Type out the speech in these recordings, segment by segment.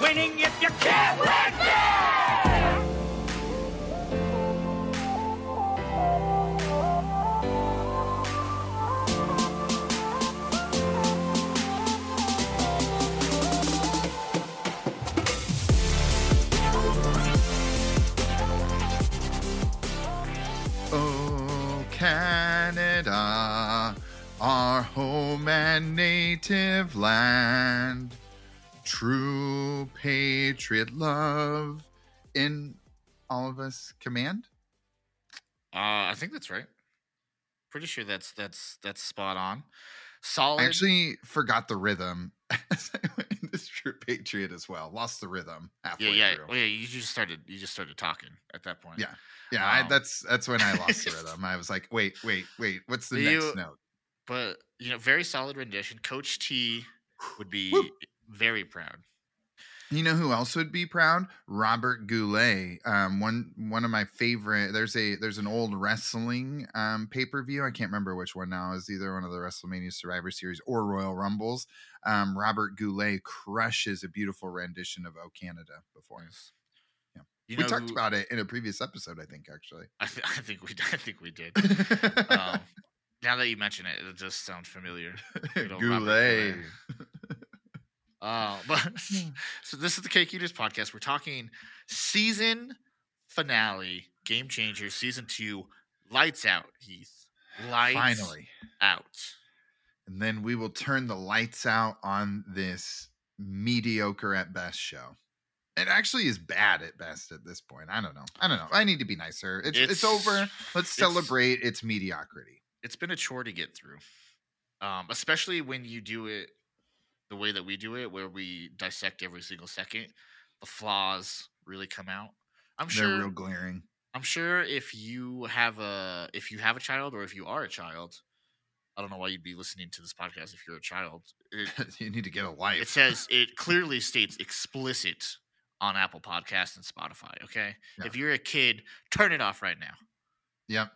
Winning if you can't win Oh, Canada, our home and native land. True patriot love in all of us command. Uh, I think that's right. Pretty sure that's that's that's spot on. Solid. I actually forgot the rhythm. As I went in this true patriot as well. Lost the rhythm halfway yeah, yeah, through. well, yeah. You just started. You just started talking at that point. Yeah, yeah. I, Um, that's that's when I lost the rhythm. I was like, wait, wait, wait. What's the You- next note? But you know, very solid rendition. Coach T would be Woo. Very proud. You know who else would be proud? Robert Goulet. Um, one one of my favorite. There's a there's an old wrestling um, pay per view. I can't remember which one now. Is either one of the WrestleMania Survivor Series or Royal Rumbles. Um, Robert Goulet crushes a beautiful rendition of "Oh Canada" before. us. Yeah. You we talked who- about it in a previous episode, I think, actually. I, th- I think we. I think we did. um, now that you mention it, it just sounds familiar. Robert Goulet. Uh, but so this is the Cake Eaters podcast. We're talking season finale, Game Changer, season two, lights out. Heath, lights Finally. out. And then we will turn the lights out on this mediocre at best show. It actually is bad at best at this point. I don't know. I don't know. I need to be nicer. It's it's, It's- over. Let's it's- celebrate its mediocrity. It's been a chore to get through, um, especially when you do it the way that we do it, where we dissect every single second. The flaws really come out. I'm They're sure. real glaring. I'm sure if you have a if you have a child or if you are a child, I don't know why you'd be listening to this podcast if you're a child. It, you need to get a life. it says it clearly states explicit on Apple Podcasts and Spotify. Okay, Yeah. if you're a kid, turn it off right now. Yep.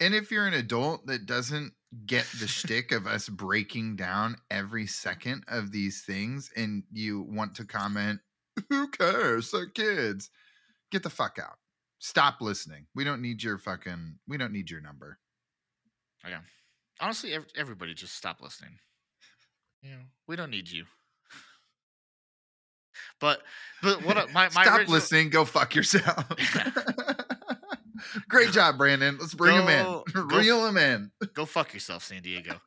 And if you're an adult that doesn't get the shtick of us breaking down every second of these things and you want to comment, who cares? They're kids. Get the fuck out. Stop listening. We don't need your fucking, we don't need your number. Okay, honestly, ev- everybody just stop listening. You know, we don't need you. But but what my my Stop original- listening. Go fuck yourself. Great job, Brandon. Let's bring him Go- in. go Reel him in. go fuck yourself, San Diego.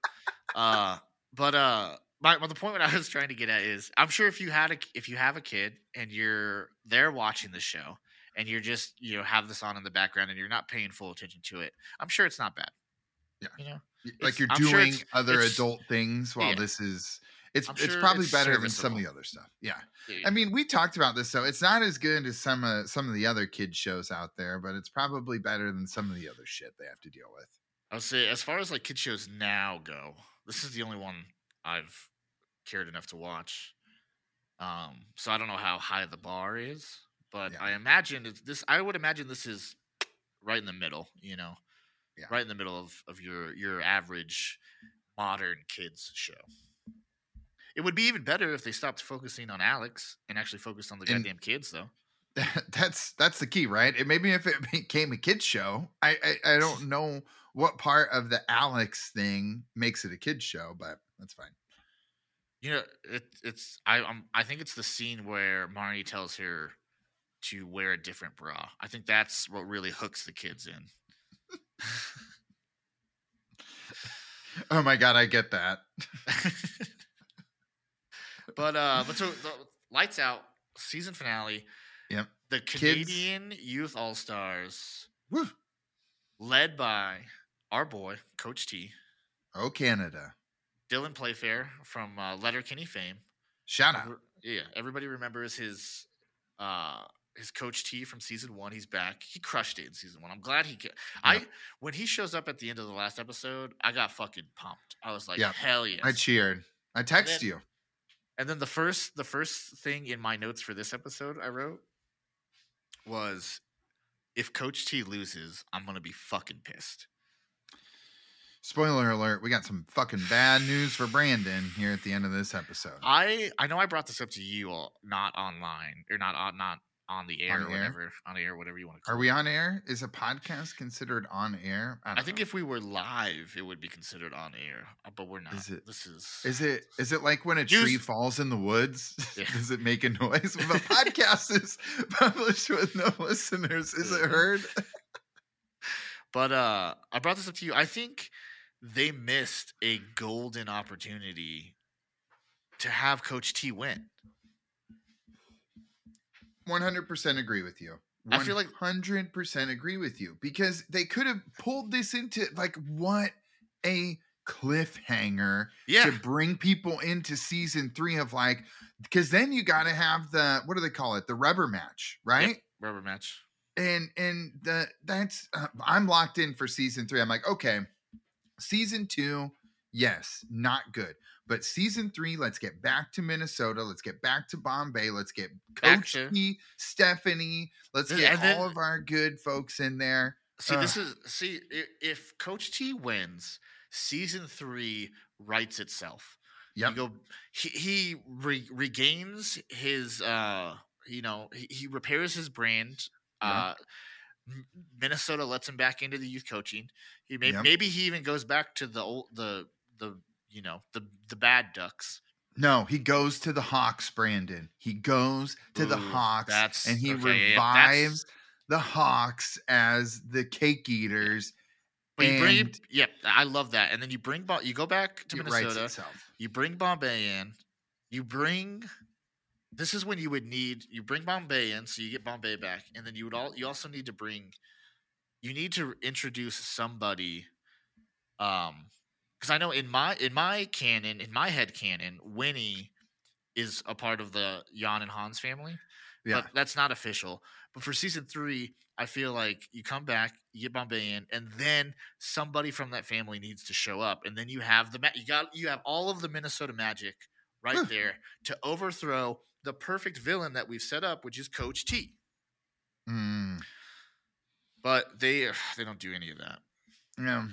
uh, but uh, my, my the point what I was trying to get at is, I'm sure if you had a if you have a kid and you're they're watching the show and you're just you know have this on in the background and you're not paying full attention to it, I'm sure it's not bad. Yeah. you know, Like It's- you're I'm sure doing it's- other it's- adult things while Yeah. this is. It's it's probably it's better than some of the other stuff. Yeah. Yeah, I mean, we talked about this though. It's not as good as some uh, some of the other kid shows out there, but it's probably better than some of the other shit they have to deal with. I would say as far as like kid shows now go, this is the only one I've cared enough to watch. Um, so I don't know how high the bar is, but Yeah. I imagine it's this. I would imagine this is right in the middle. You know, Yeah. right in the middle of of your your average modern kids show. It would be even better if they stopped focusing on Alex and actually focused on the And- goddamn kids, though. that's that's the key, right? It maybe if it became a kids show, I, I I don't know what part of the Alex thing makes it a kids show, but that's fine. You know, it, it's I um, I think it's the scene where Marnie tells her to wear a different bra. I think that's what really hooks the kids in. Oh my god, I get that. But uh, but so the lights out season finale. Yep. The Kids- Canadian Youth All Stars, led by our boy Coach T, Oh Canada. Dylan Playfair from uh, Letterkenny fame. Shout out. Yeah, everybody remembers his uh his coach T from season one. He's back. He crushed it in season one. I'm glad he. Ca- I when he shows up at the end of the last episode, I got fucking pumped. I was like, hell yeah! I cheered. I text then- you. And then the first the first thing in my notes for this episode I wrote was if Coach T loses, I'm gonna be fucking pissed. Spoiler alert, we got some fucking bad news for Brandon here at the end of this episode. I I know I brought this up to you all, not online or not on not on the air On or air? whatever on the air whatever you want to call Are it. we on air? Is a podcast considered on air? I don't think know. if we were live, it would be considered on air, uh, but we're not. Is it- this is Is it is it like when a Use- tree falls in the woods? Yeah. Does it make a noise? If a podcast is published with no listeners, is it heard? But uh I brought this up to you. I think they missed a golden opportunity to have Coach T win. One hundred percent agree with you. I feel like- hundred percent agree with you because they could have pulled this into like what a cliffhanger Yeah. to bring people into season three of like because then you got to have the what do they call it the rubber match right Rubber match. and and the that's uh, i'm locked in for season three i'm like okay season two yes not good but season three let's get back to minnesota let's get back to bombay let's get coach T, stephanie let's get then- all of our good folks in there See, this is see if Coach T wins, season three writes itself. You go. He, he re- regains his. uh You know, he, he repairs his brand. Yeah. Uh Minnesota lets him back into the youth coaching. He may, Yep. maybe he even goes back to the old the the you know the the bad ducks. no he goes to the hawks brandon he goes to the hawks and he okay, yeah, yeah, revives the hawks as the cake eaters But you bring, And- yep, I love that. And then you bring, you go back to Minnesota. You bring Bombay in. You bring. This is when you would need. You bring Bombay in, so you get Bombay back, and then you would all. You also need to bring. You need to introduce somebody. Um, because I know in my in my canon, in my head canon, Winnie is a part of the Jan and Hans family yeah but that's not official. But for season three, I feel like you come back, you get Bombay in, and then somebody from that family needs to show up, and then you have the ma- you got you have all of the Minnesota Magic right Huh. there to overthrow the perfect villain that we've set up, which is Coach T. Mm, But they they don't do any of that. yeah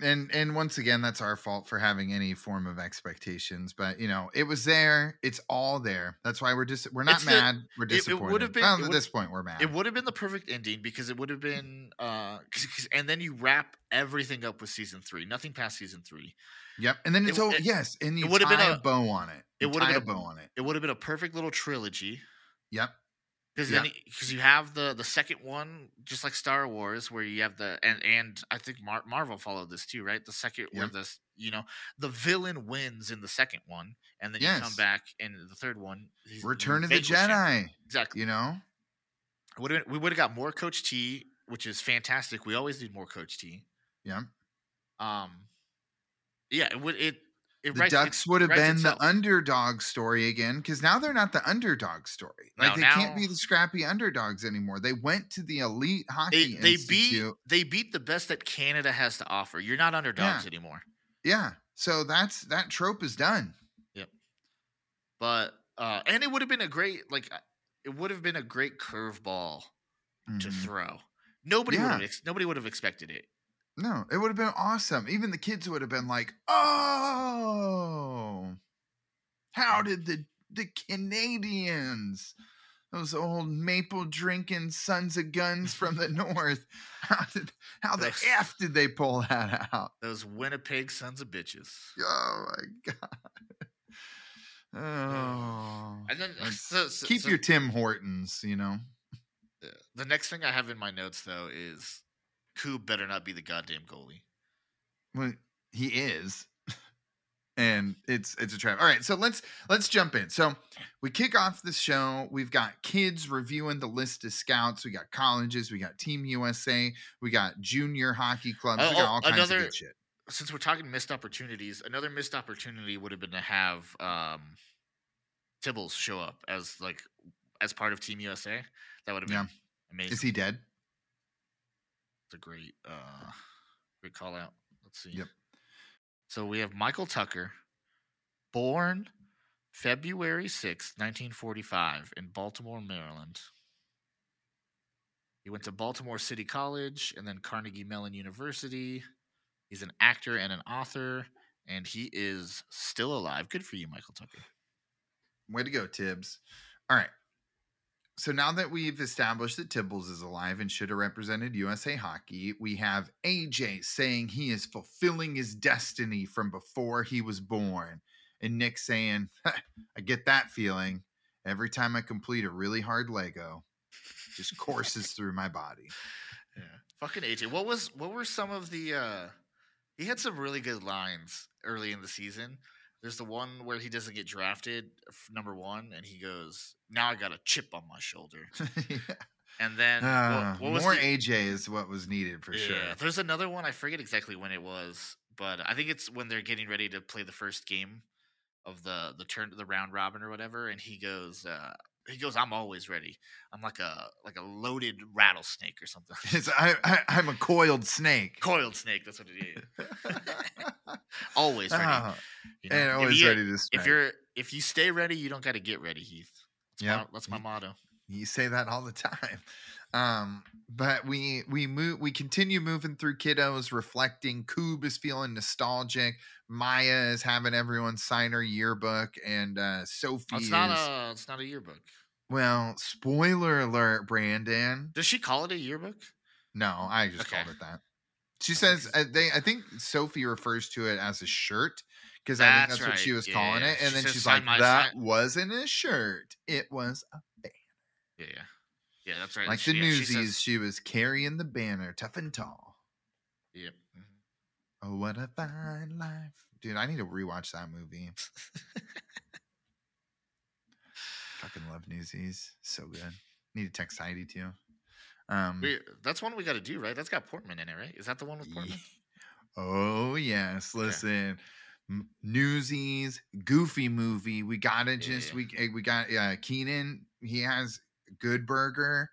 and and once again that's our fault for having any form of expectations but you know it was there it's all there that's why we're just we're not It's the- mad we're it- it would've been- well, at this point we're mad It would have been the perfect ending because it would have been, uh 'cause- and then you wrap everything up with season three. Nothing past season three. yep and then it- it's oh it- yes and you would've been a, bow on it it would've been a a- bow on it It would have been a perfect little trilogy. yep Because Yeah. then, because you have the the second one, just like Star Wars, where you have the and and I think Mar- Marvel followed this too, right? The second where Yep. this, you know, the villain wins in the second one, and then you come back in the third one. return of the him. jedi Exactly. you know Would we would have got more Coach T, which is fantastic. We always need more Coach T. yeah Um, yeah, it would it. The writes- ducks would have been itself. the underdog story again because now they're not the underdog story like No, they can't be the scrappy underdogs anymore they went to the elite hockey they beat they beat the best that Canada has to offer. You're not underdogs Yeah. anymore. Yeah. So that's that trope is done. Yep. But uh and it would have been a great like uh, it would have been a great curveball to Mhm. throw nobody would Yeah. have ex- nobody would have expected it No, it would have been awesome. Even the kids would have been like, "Oh, how did the the Canadians, those old maple drinking sons of guns from the north, how did how the Those- f did they pull that out?" those winnipeg sons of bitches Oh my god. Oh. and then so, so- keep so your Tim Hortons, you know. the- the next thing i have in my notes though is Coop better not be the goddamn goalie Well, he is. And it's it's a trap. All right, so let's let's jump in. So we kick off the show. We've got kids reviewing the list of scouts. We got colleges. We got Team USA. We got junior hockey clubs. Oh, we got oh, all kinds of good shit. since we're talking missed opportunities another missed opportunity would have been to have um Tibbles show up as like as part of Team USA. That would have been Yeah. amazing. Is he dead? It's a great uh great call out. Let's see. Yep. So we have Michael Tucker, born February sixth, 1945, in Baltimore, Maryland. He went to Baltimore City College and then Carnegie Mellon University. He's an actor and an author, and he is still alive. Good for you, Michael Tucker. Way to go, Tibbs. All right. So now that we've established that Tibbles is alive and should have represented USA hockey, we have AJ saying he is fulfilling his destiny from before he was born. And Nick saying, I get that feeling every time I complete a really hard Lego. Just courses through my body. Yeah. Fucking AJ. What was what were some of the uh he had some really good lines early in the season. There's the one where he doesn't get drafted number 1 and he goes, "Now I got a chip on my shoulder." And then Ah, what, what was more the, AJ is what was needed for sure. There's another one I forget exactly when it was, but I think it's when they're getting ready to play the first game of the the turn the round robin or whatever and he goes uh he goes I'm always ready. I'm like a like a loaded rattlesnake or something. I, I, I'm a coiled snake. Coiled snake, that's what it is. always ready. Ah, you know? and always you- ready to strike. If you're if you stay ready, you don't got to get ready, Heath. My, that's my motto. You say that all the time. Um, but we we move we continue moving through kiddos, reflecting. Coob is feeling nostalgic. Maya is having everyone sign her yearbook, and uh Sophie Oh, it's is not a it's not a yearbook. well. Spoiler alert, Brandon. Does she call it a yearbook? No, I just Okay. called it that. She says uh, they. I think Sophie refers to it as a shirt because I think That's that's what she right. was calling Yeah. it, and She then she's like, "That sign-" wasn't a shirt; it was a Yeah, yeah. Yeah, that's right. like She- the yeah, newsies. says- she was carrying the banner, tough and tall. Yep. mhm. Oh, what a fine life. Dude, I need to rewatch that movie. Fucking love Newsies. So good. Need to text Heidi too. Um We, that's one we got to do, right? That's got Portman in it, right? Is that the one with Portman? Oh yes, listen. Newsies, goofy movie. We gotta just Yeah. we eh, we got uh Kenan. He has Good Burger.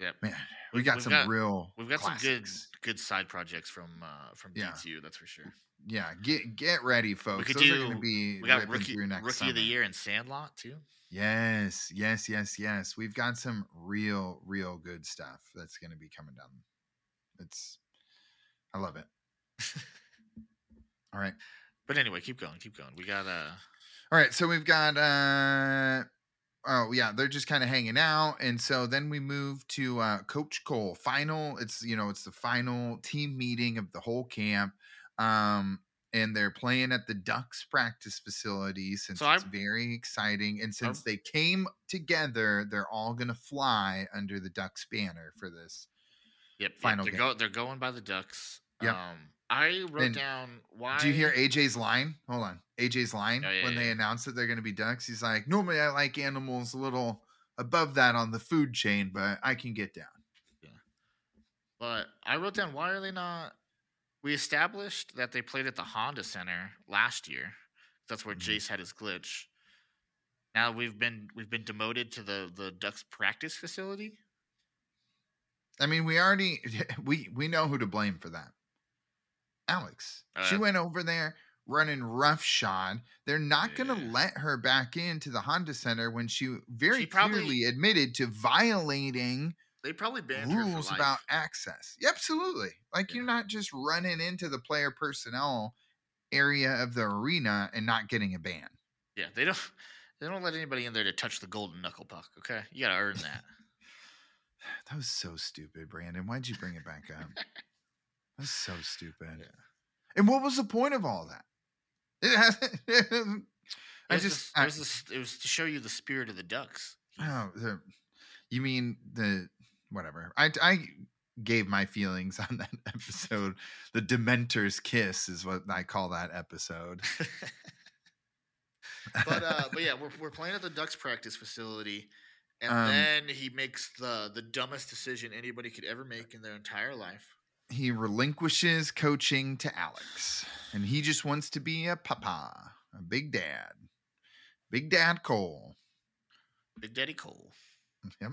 Yeah, Man, we got we've some got- real. We've got some good good side projects from uh from Yeah. DTU, that's for sure. Yeah, get get ready, folks. Those are gonna be We got rookie rookie of the year in Sandlot too. Yes, yes, yes, yes. We've got some real, real good stuff that's going to be coming down. It's, I love it. All right. But anyway, keep going, keep going. We got uh All right. So we've got, uh, oh, yeah, they're just kind of hanging out. And so then we move to uh, Coach Cole. Final, it's, you know, it's the final team meeting of the whole camp. Um, and they're playing at the Ducks practice facility since So it's I'm- very exciting. And since they came together, they're all going to fly under the Ducks banner for this. yep, yep, Final they're game. go they're going by the Ducks. Yep. Um I wrote And down why Do you hear AJ's line? Hold on. AJ's line Oh, yeah, when yeah, they yeah. announced that they're going to be ducks. He's like, normally I like animals a little above that on the food chain, but I can get down. Yeah, But I wrote down why are they not? We established that they played at the Honda Center last year. That's where Mhm. Jace had his glitch. Now we've been we've been demoted to the the Ducks practice facility. I mean, we already we we know who to blame for that. Alex. she Uh, went over there running roughshod. They're not going to let her back into the Honda Center when she very She probably- clearly admitted to violating They probably banned her for rules about access. Yeah, absolutely. Like Yeah. you're not just running into the player personnel area of the arena and not getting a ban. Yeah, they don't they don't let anybody in there to touch the golden knuckle puck. Okay, you gotta earn that. That was so stupid, Brandon. Why'd you bring it back up? That's so stupid. Yeah. And what was the point of all that? It I was just, the- it I, was, the it was to show you the spirit of the Ducks. oh, the, you mean the whatever? I I gave my feelings on that episode. The Dementor's kiss is what I call that episode. but uh, but yeah, we're we're playing at the Ducks practice facility, and Um, then he makes the the dumbest decision anybody could ever make in their entire life. He relinquishes coaching to Alex, and he just wants to be a papa, a big dad, Big Dad Cole. Big Daddy Cole. Yep.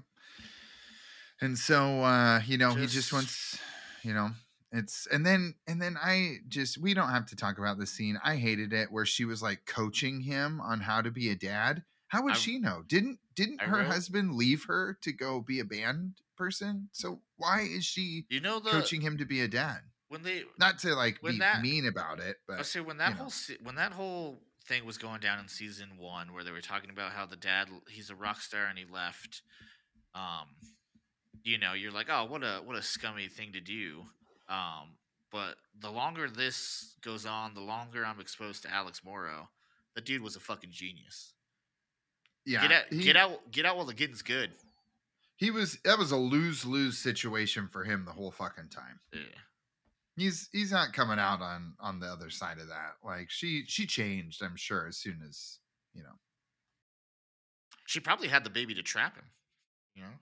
And so uh, you know, he just Just- wants, you know, it's and then and then I just we don't have to talk about the scene. I hated it where she was like coaching him on how to be a dad. How would I- she know? Didn't didn't I her wrote- husband leave her to go be a band person? So why is she You know the coaching him to be a dad? when they Not to like be that- mean about it, I but say when that know. whole when that whole thing was going down in season one, where they were talking about how the dad he's a rock star and he left. Um, you know, you're like, oh, what a what a scummy thing to do. Um, but the longer this goes on, the longer I'm exposed to Alex Morrow. The dude was a fucking genius. yeah, get out, he- get out, get out while the getting's good. He was that was a lose lose situation for him the whole fucking time. Yeah. he's he's not coming out on on the other side of that like she she changed i'm sure as soon as you know She probably had the baby to trap him. You know,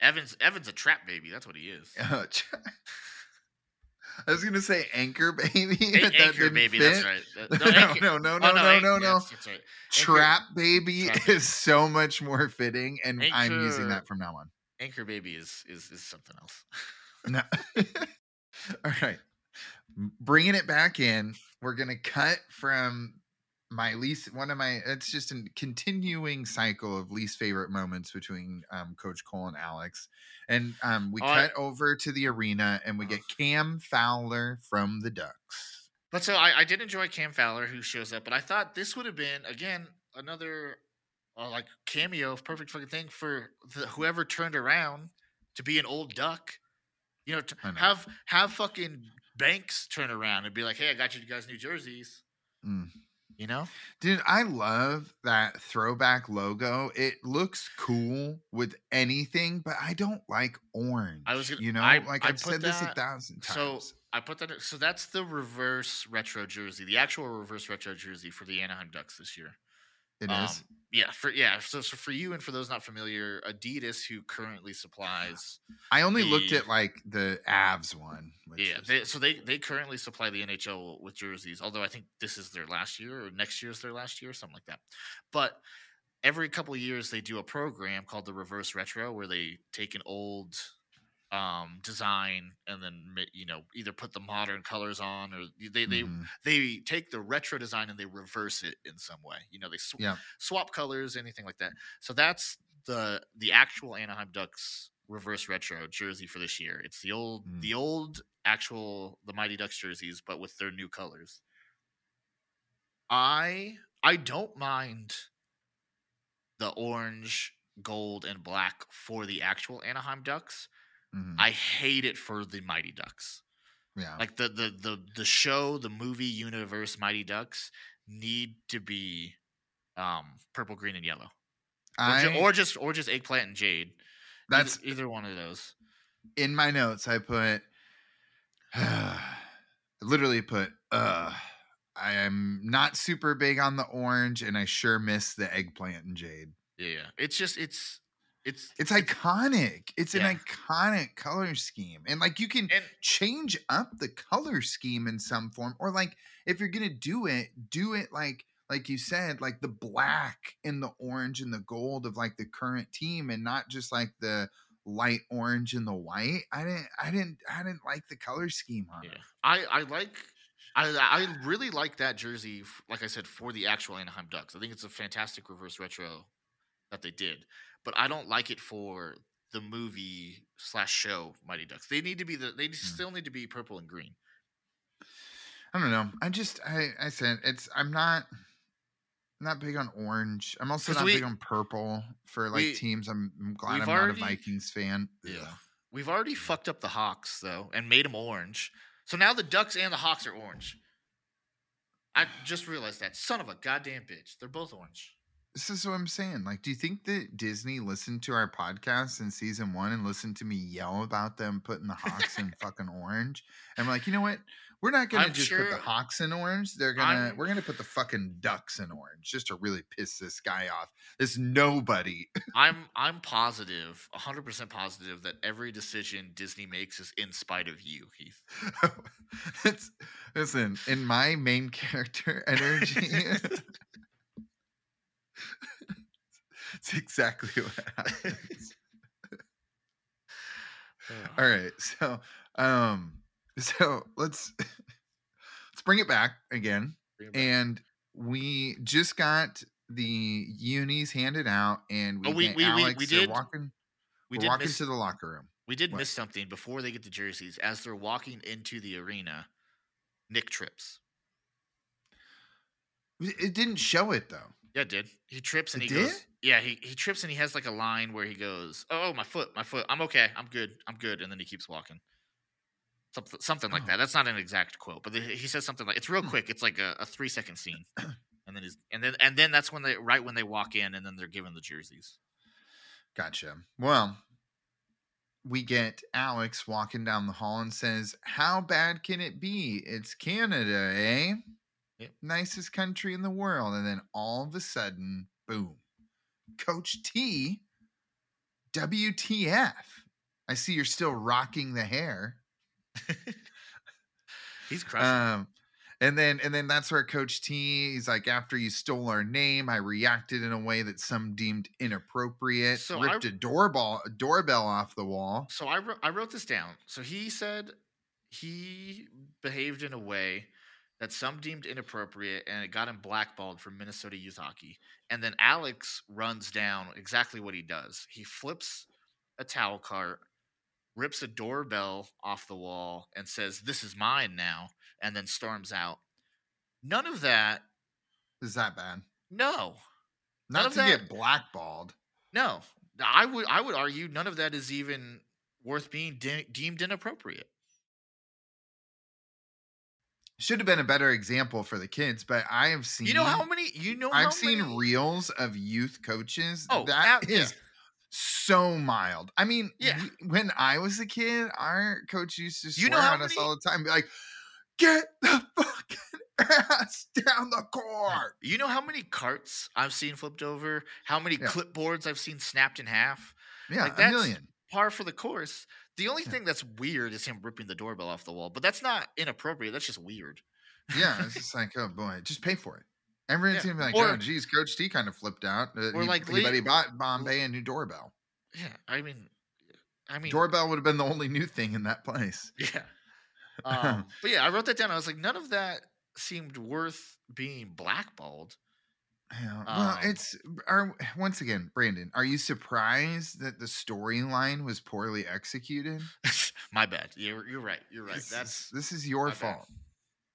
Evans Evans a trap baby. That's what he is. i was gonna say anchor baby A- that anchor didn't baby. fit. That's right. No Anchor- no no oh, no no no no yes, that's right. trap baby Trap is so much more fitting and i'm using that from now on Anchor baby is is is something else. no all right bringing it back in we're gonna cut from my least one of my it's just a continuing cycle of least favorite moments between um, coach cole and alex and um, we I- cut over to the arena and we get cam fowler from the ducks But so I, I did enjoy Cam Fowler who shows up, but I thought this would have been again another uh, like cameo, perfect fucking thing for the, whoever turned around to be an old duck. You know, know. have have fucking Banks turn around and be like, "Hey, I got you guys new jerseys." Mm. You know, dude i love that throwback logo it looks cool with anything but i don't like orange I was gonna- you know I- like I i've said this a thousand times so I put that. So that's the reverse retro jersey, the actual reverse retro jersey for the Anaheim Ducks this year. It is. Um, Yeah, for yeah. So, so for you and for those not familiar, Adidas, who currently supplies, I only looked at like the Avs one. Which yeah, is- they, so they they currently supply the NHL with jerseys. Although I think this is their last year or next year is their last year, or something like that. But every couple of years they do a program called the Reverse Retro, where they take an old um design and then you know either put the modern colors on or they they Mhm. they take the retro design and they reverse it in some way. You know, they sw- Yeah. swap colors, anything like that. So that's the the actual Anaheim Ducks reverse retro jersey for this year. It's the old Mm. the old actual the Mighty Ducks jerseys, but with their new colors. I I don't mind the orange, gold, and black for the actual Anaheim Ducks. Mhm. I hate it for the Mighty Ducks yeah. like the the the the show the movie universe mighty ducks need to be um purple green and yellow or, ju- or just or just eggplant and jade that's either, either one of those in my notes. I put, I literally put, uh, I am not super big on the orange, and I sure miss the eggplant and jade. yeah yeah. it's just it's it's It's iconic. It's Yeah. an iconic color scheme, and like you can and change up the color scheme in some form or like if you're gonna do it do it like like you said like the black and the orange and the gold of like the current team and not just like the light orange and the white i didn't i didn't i didn't like the color scheme on yeah it i i like I, I really like that jersey, like I said, for the actual Anaheim Ducks. I think it's a fantastic reverse retro that they did, but I don't like it for the movie slash show Mighty Ducks. They need to be the they hmm. still need to be purple and green. i don't know i just i i said it's i'm not not big on orange i'm also not we- big on purple for like we- teams i'm, I'm glad i'm already- not a vikings fan Yeah. Ugh. We've already fucked up the Hawks though and made them orange. So now the Ducks and the Hawks are orange. I just realized that. Son of a goddamn bitch. They're both orange. This is what I'm saying. Like, do you think that Disney listened to our podcast in season one and listened to me yell about them putting the Hawks in fucking orange? And we're like, you know what? We're not gonna I'm just put the Hawks in orange. They're gonna I'm- we're gonna put the fucking ducks in orange just to really piss this guy off. This nobody. I'm I'm positive, 100% positive that every decision Disney makes is in spite of you, Heath. it's listen, in my main character energy. It's exactly what happens. Ugh. All right. So um so let's let's bring it back again. It back. And we just got the unis handed out and we, Oh, we- we- we- Alex, we they're did- walking we did walking miss, to the locker room. we did what? miss something before they get the jerseys. As they're walking into the arena, Nick trips. It didn't show it though. Yeah, it did. He trips and It he goes. Yeah, he, he trips and he has like a line where he goes, "Oh, my foot, my foot. I'm okay. I'm good. I'm good." And then he keeps walking. Something something like Oh. that. That's not an exact quote, but the, he says something like it's real Hmm. quick. It's like a, a three second scene, and then he's and then and then that's when they right when they walk in, and then they're given the jerseys. Gotcha. Well, we get Alex walking down the hall and says, How bad can it be? It's Canada, eh? Yep. Nicest country in the world. And then all of a sudden, boom. Coach T, WTF. I see you're still rocking the hair. He's crushing. Um, and then and then that's where Coach T he's like, after you stole our name, I reacted in a way that some deemed inappropriate. So ripped a doorbell a doorbell off the wall. so I wrote, I wrote this down. So he said he behaved in a way that some deemed inappropriate and it got him blackballed from Minnesota youth hockey. And then Alex runs down exactly what he does. He flips a towel cart, rips a doorbell off the wall and says, "This is mine now," and then storms out. None of that. Is that bad? No. None Not of to that- get blackballed. No. I would I would argue none of that is even worth being de- deemed inappropriate. Should have been a better example for the kids, but I have seen You know how many? You know I've seen many- reels of youth coaches. Oh, that yeah. is so mild. I mean, Yeah. we- when I was a kid, our coach used to You swear know how at us all the time, be like, "Get the fucking ass down the court." You know how many carts I've seen flipped over? How many Yeah. clipboards I've seen snapped in half? Yeah, Like, a million. Par for the course. The only thing that's weird is him ripping the doorbell off the wall, but that's not inappropriate. That's just weird. Yeah, it's just like, oh boy, just pay for it. Everyone's Yeah, gonna be like, or- oh, geez, Coach T kind of flipped out. Uh, or he, like he- but he bought Bombay a new doorbell. Yeah, I mean, I mean, Doorbell would have been the only new thing in that place. Yeah. Um, but yeah, I wrote that down. I was like, none of that seemed worth being blackballed. Yeah. Well, Um, it's are once again, Brandon. Are you surprised that the storyline was poorly executed? My bad. You're, you're right. You're right. This That's is, this is your my bad. fault.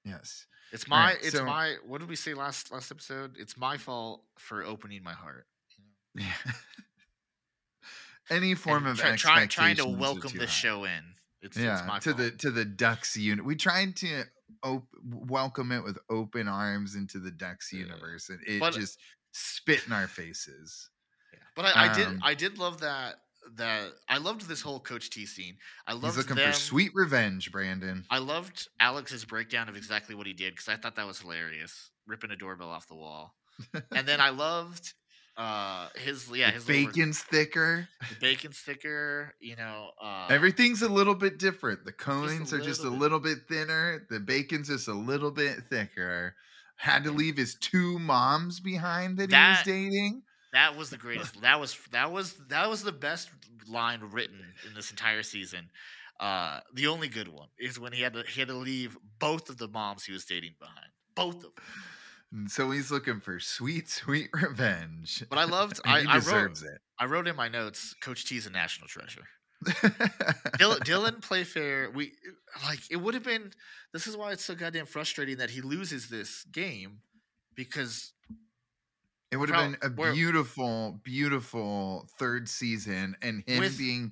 Yes. it's my right, it's so- my what did we say last last episode? It's my fault for opening my heart. Yeah. Any form And of try, try, trying to welcome this show in. It's, yeah, it's my to fault. the to the Ducks unit. We tried to op- welcome it with open arms into the Ducks Yeah. universe, and it But- just spit in our faces. Yeah. But I, I did Um, I did love that that I loved this whole Coach T scene. I loved He's looking them. for sweet revenge, Brandon. I loved Alex's breakdown of exactly what he did because I thought that was hilarious, ripping a doorbell off the wall. and then I loved uh his yeah his bacon's thicker. the bacon sticker. You know, uh, Everything's a little bit different. The coins are just a little bit. thinner. The bacon's just a little bit thicker. Had to leave his two moms behind that, he was dating. That was the greatest. that was that was that was the best line written in this entire season. Uh, the only good one is when he had to he had to leave both of the moms he was dating behind. Both of them. And so he's looking for sweet, sweet revenge. But I loved. I, he I wrote. deserves I wrote in my notes. Coach T's a national treasure. it. Dylan, Dylan Playfair. We uh, like it would have been. This is why it's so goddamn frustrating that he loses this game because It would have been a beautiful, beautiful third season, and him With- being,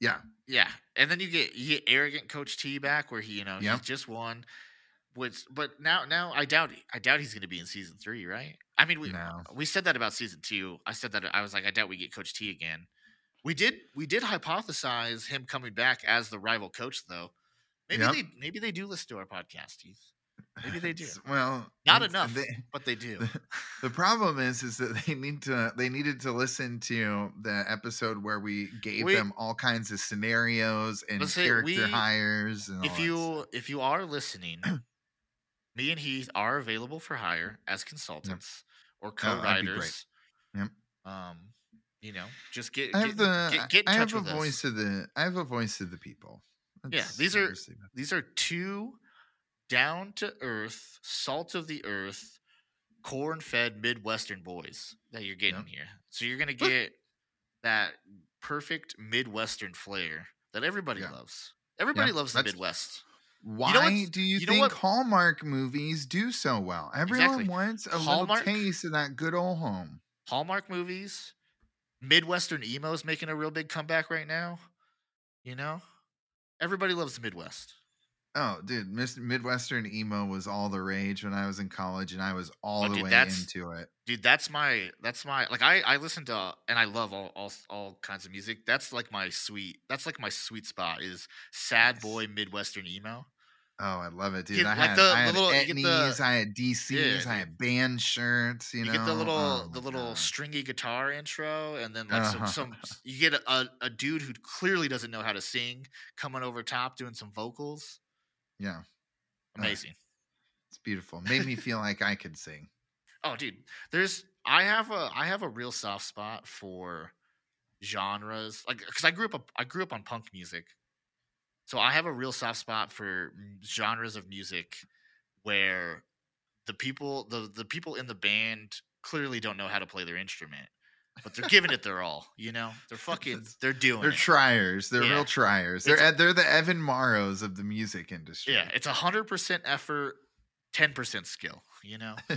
yeah, Yeah, and then you get you get arrogant Coach T back, where he you know Yep. he's just won. Which, but now now I doubt I doubt he's going to be in season three, right? I mean, we No. we said that about season two. I said that I was like, I doubt we get Coach T again. We did we did hypothesize him coming back as the rival coach, though. Maybe Yep. they maybe they do listen to our podcast, Heath. Maybe they do, Well, not enough, they- but they do. the, the problem is, is that they need to, they needed to listen to the episode where we gave We- them all kinds of scenarios and character we- hires. And if you stuff. if you are listening, me and Heath are available for hire as consultants or Oh, that'd be great. co-writers Yep. Um, you know, just get I get, have the get, get in I touch have a voice us. of the I have a voice of the people. Yeah, these are- These are two down to earth, salt of the earth, corn fed Midwestern boys that you're getting Yep. here. So you're gonna get that perfect Midwestern flair that everybody Yeah. loves. Everybody loves the that's- Midwest. Why what's- do you, you think Hallmark movies do so well? Everyone Exactly. wants a Hallmark- little taste of that good old home. Hallmark movies, Midwestern emo is making a real big comeback right now. You know, everybody loves the Midwest. Oh, dude, Midwestern emo was all the rage when I was in college, and I was all Oh, the dude, way into it. dude that's my that's my like i i listen to and i love all all, all kinds of music that's like my sweet that's like my sweet spot is sad boy midwestern emo Oh, I love it, dude. Get, I like, had, the- I the had little- you get the- I had DCs, Yeah, I had band shirts. You, you, know, get the little Oh the little God. stringy guitar intro and then like Uh-huh. some some you get a, a dude who clearly doesn't know how to sing coming over top doing some vocals Yeah, amazing. It's beautiful. Made me feel like I could sing. oh dude there's i have a i have a real soft spot for genres like because i grew up I grew up on punk music. So i have a real soft spot for genres of music where the people the the people in the band clearly don't know how to play their instrument but they're giving it their all you know they're fucking they're doing They're it triers. They're Yeah. real triers. They're It's- they're the Evan Morrows of the music industry. yeah it's a hundred percent effort 10% skill you know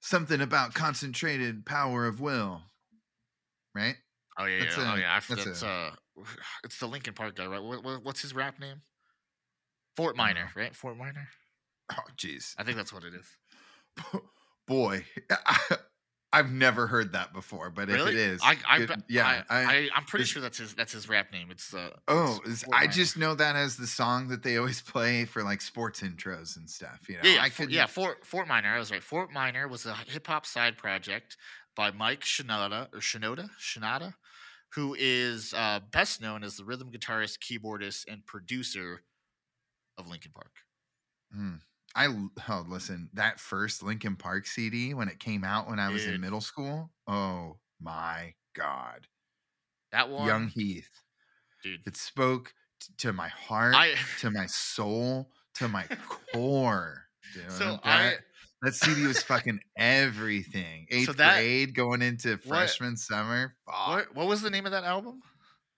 Something about concentrated power of will, right? Oh yeah, That's yeah. oh yeah. I that's That's, a- uh, it's the Linkin Park guy, right? What, what, what's his rap name? Fort Minor, right? Fort Minor. Oh, jeez. I think that's what it is. Boy, I've never heard that before, but if it is, I, I, bet- yeah. I, am pretty sure that's his. That's his rap name. It's uh. oh, it's I just know that as the song that they always play for like sports intros and stuff. You know, yeah, yeah, I Fort, could, yeah. Fort Fort Minor. I was right. Fort Minor was a hip hop side project by Mike Shinoda or Shinoda Shinoda, who is uh, best known as the rhythm guitarist, keyboardist, and producer of Linkin Park. Mm. I oh listen, that first Linkin Park CD when it came out when I was in middle school. Oh my god, That one, Young Heath. dude. It spoke t- to my heart, I to my soul, to my core. Dude. so I that, that CD was fucking everything. Eighth that- grade going into freshman summer. Fuck. what what was the name of that album?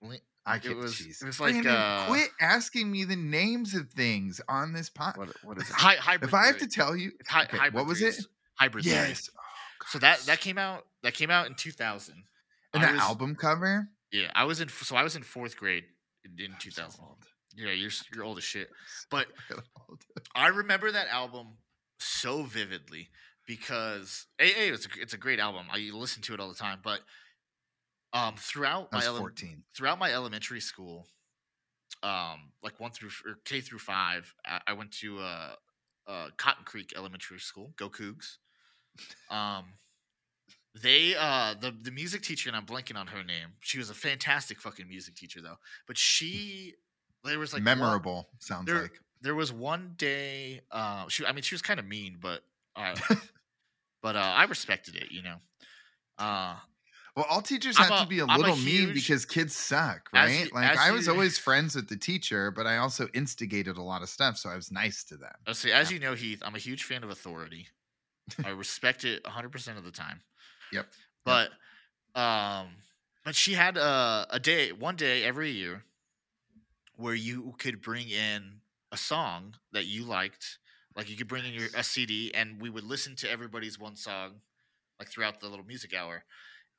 Li- I it could, was- jeez. it was like, Brandon, uh, quit asking me the names of things on this podcast. What what is it? Hy- hybrid If I have to tell you, It's hy- okay, hybrid what was Theory. it? It's Hybrid Yes. Oh, So that that came out that came out in 2000. And I that was- album cover? Yeah, I was in so I was in fourth grade in, in I'm so 2000. Yeah, you're s- you're old as shit. But- I remember that album so vividly because a, a it's a, it's a great album. I listen to it all the time. But um, throughout my ele- 14. throughout my elementary school, um, like one through or K through five, I, I went to uh, uh, Cotton Creek Elementary School. Go Cougs. Um, they uh the the music teacher and I'm blanking on her name. She was a fantastic fucking music teacher though. But she there was like one- Memorable, sounds there- like. there was one day uh she I mean she was kind of mean, but uh but uh I respected it, you know. Uh Well, all teachers I'm have a- to be a I'm a little mean because kids suck, right? like as I was you- always friends with the teacher, but I also instigated a lot of stuff, so I was nice to them. See, as you know, Heath, I'm a huge fan of authority. I respect it 100% of the time. Yep. But um but she had a, a day, one day every year where you could bring in a song that you liked. Like you could bring in your a CD and we would listen to everybody's one song like throughout the little music hour.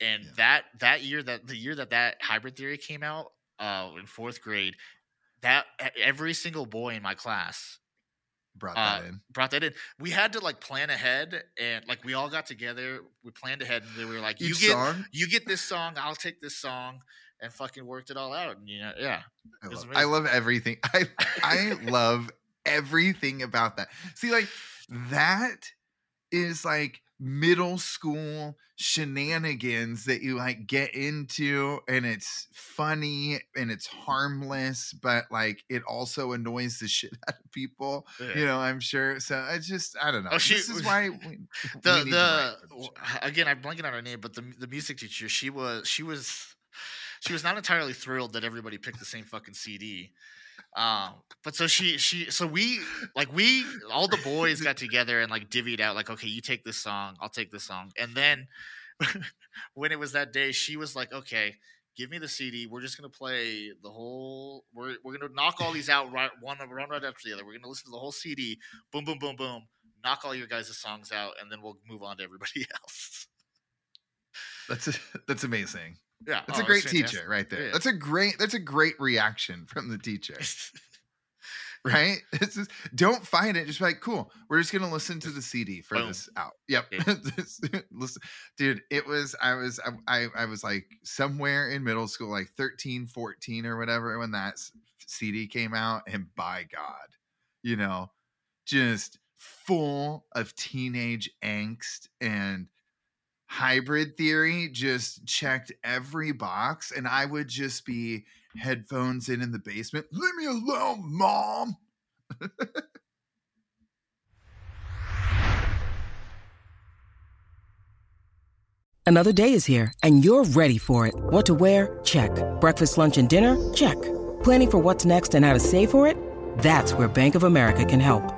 And Yeah. that that year that the year that that hybrid theory came out uh in 4th grade, that every single boy in my class Brought uh, that in. brought that in. We had to like plan ahead, and like we all got together. We planned ahead, and they were like, "You Each get, song. you get this song, I'll take this song," and fucking worked it all out. And you know, yeah, I love, I love everything. I I love everything about that. See, like that is like middle school shenanigans that you like get into and it's funny and it's harmless but like it also annoys the shit out of people Yeah. you know i'm sure so it's just i don't oh, know Oh, she this is why we, the we the write for the show. again I'm blanking on her name, but the the music teacher she was she was she was not entirely thrilled that everybody picked the same fucking CD. Um, but so she she so we like we all the boys got together and like divvied out like okay you take this song I'll take this song. And then when it was that day she was like okay give me the CD we're just gonna play the whole we're we're gonna knock all these out right one one right after the other. We're gonna listen to the whole CD boom boom boom boom. Knock all your guys' songs out and then we'll move on to everybody else. that's that's amazing Yeah, that's oh, a great fantastic. teacher right there Yeah. that's a great that's a great reaction from the teacher right? It's just, don't find it. Just be like, cool. We're just gonna listen to the CD for Boom. this out. Yep. Yeah. Listen, dude. It was. I was. I, I. I was like somewhere in middle school, like 13, 14 or whatever, when that CD came out, and by God, you know, just full of teenage angst and hybrid theory just checked every box and i would just be headphones in in the basement leave me alone mom Another day is here, and you're ready for it. What to wear? Check. Breakfast, lunch, and dinner? Check. Planning for what's next and how to save for it? That's where Bank of America can help.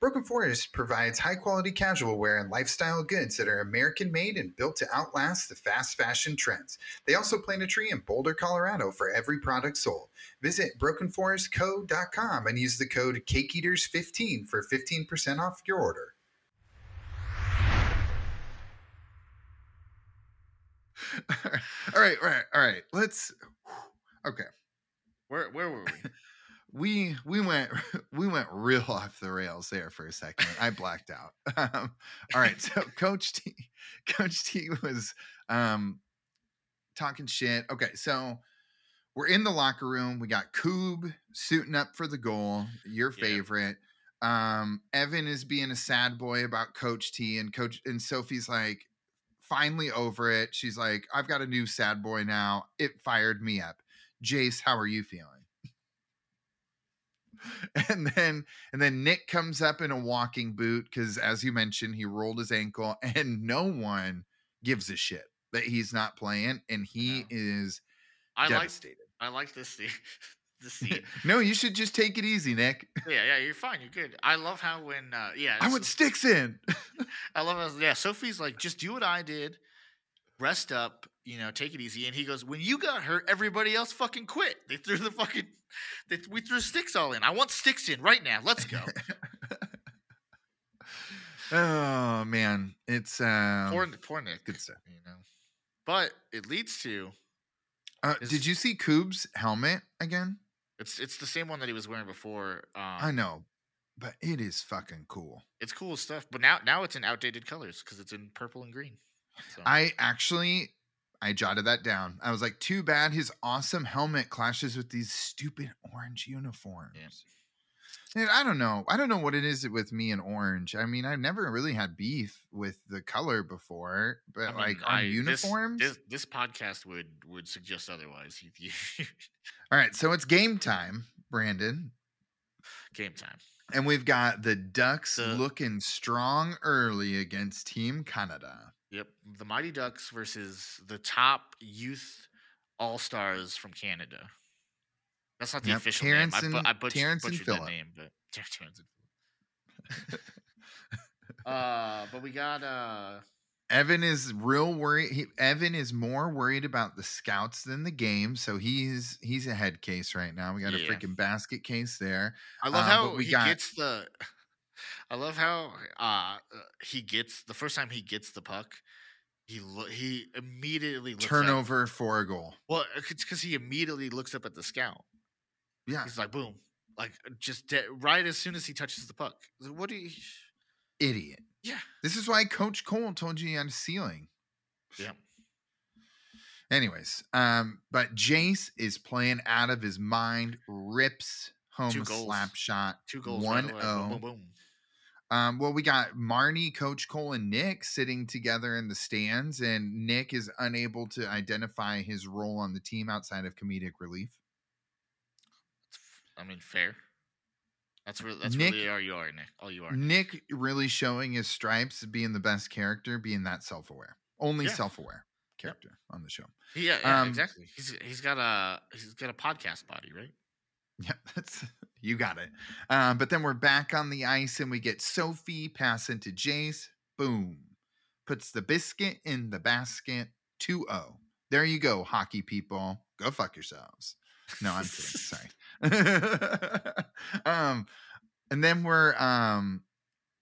Broken Forest provides high quality casual wear and lifestyle goods that are American made and built to outlast the fast fashion trends. They also plant a tree in Boulder, Colorado for every product sold. Visit brokenforestco.com and use the code CakeEaters15 for 15% off your order. all right, all right, all right. Let's. Okay, Where where were we? we we went we went real off the rails there for a second. I blacked out. Um, all right, so Coach T, Coach T was um talking shit. Okay, so we're in the locker room. We got Koob suiting up for the goal. Your Yeah. favorite. Um, Evan is being a sad boy about Coach T, and Coach and Sofi's like finally over it. She's like, I've got a new sad boy now. It fired me up. Jace, how are you feeling? and then and then Nick comes up in a walking boot because as you mentioned, he rolled his ankle, and no one gives a shit that he's not playing, and he No. is I like devastated. I like this scene. this scene. no, you should just take it easy, Nick. yeah, yeah, you're fine. You're good. I love how when uh, yeah, I went sticks in. I love how yeah. Sofi's like, just do what I did, rest up, you know, take it easy. And he goes, when you got hurt, everybody else fucking quit. They threw the fucking, they, we threw sticks all in. I want sticks in right now. Let's go. oh man, it's um, poor, poor Nick. good stuff. You know, but it leads to Uh, did you see Koob's helmet again? it's it's the same one that he was wearing before. Um, I know, but it is fucking cool. it's cool stuff. But now now it's in outdated colors because it's in purple and green. So, I actually I jotted that down. I was like, too bad his awesome helmet clashes with these stupid orange uniforms. Dude, I don't know. I don't know what it is with me and orange. I mean, I've never really had beef with the color before, but I mean, like on I- this- uniforms. This, this, podcast would would suggest otherwise. All right, so it's game time, Brandon. Game time. And we've got the Ducks The- looking strong early against Team Canada. Yep, the Mighty Ducks versus the top youth all stars from Canada. That's not the Yep, official Terrence name. I, bu- and- I butch- Terrence and butchered that name, but Ter- Terrence and uh, but we got uh, Evan is real worried. He, Evan is more worried about the scouts than the game, so he's he's a head case right now. We got a freaking basket case there. I love Uh, how we he got- gets the. I love how uh, uh, he gets the first time he gets the puck. He lo- he immediately Turnover for a goal. well, it's because he immediately looks up at the scout. Yeah. He's like, boom, like just de- right as soon as he touches the puck. Like, what do you? Idiot. Yeah, This is why Coach Cole told you he had a ceiling. yeah. Anyways, um, but Jace is playing out of his mind, rips home a slap shot. Two goals. 1 right away. Boom, boom, boom. Um, well, we got Marnie, Coach Cole, and Nick sitting together in the stands, and Nick is unable to identify his role on the team outside of comedic relief. I mean, fair. That's really that's Nick- really all you are, Nick. All you are. Nick really showing his stripes, being the best character, being that self aware, only Yeah. self aware character on the show. Yeah, yeah, Um, exactly. He's he's got a he's got a podcast body, right? Yeah, that's you got it. Um, but then we're back on the ice and we get Sofi passing to Jace. Boom. Puts the biscuit in the basket 2 0. There you go, hockey people. Go fuck yourselves. No, I'm kidding. Sorry. um, and then we're um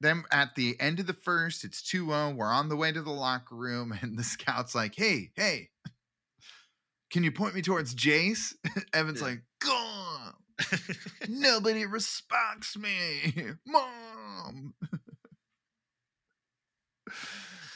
then at the end of the first, it's 2-0. We're on the way to the locker room, and the scout's like, hey, hey, can you point me towards Jace? Evan's Yeah. like. Nobody respects me. Mom.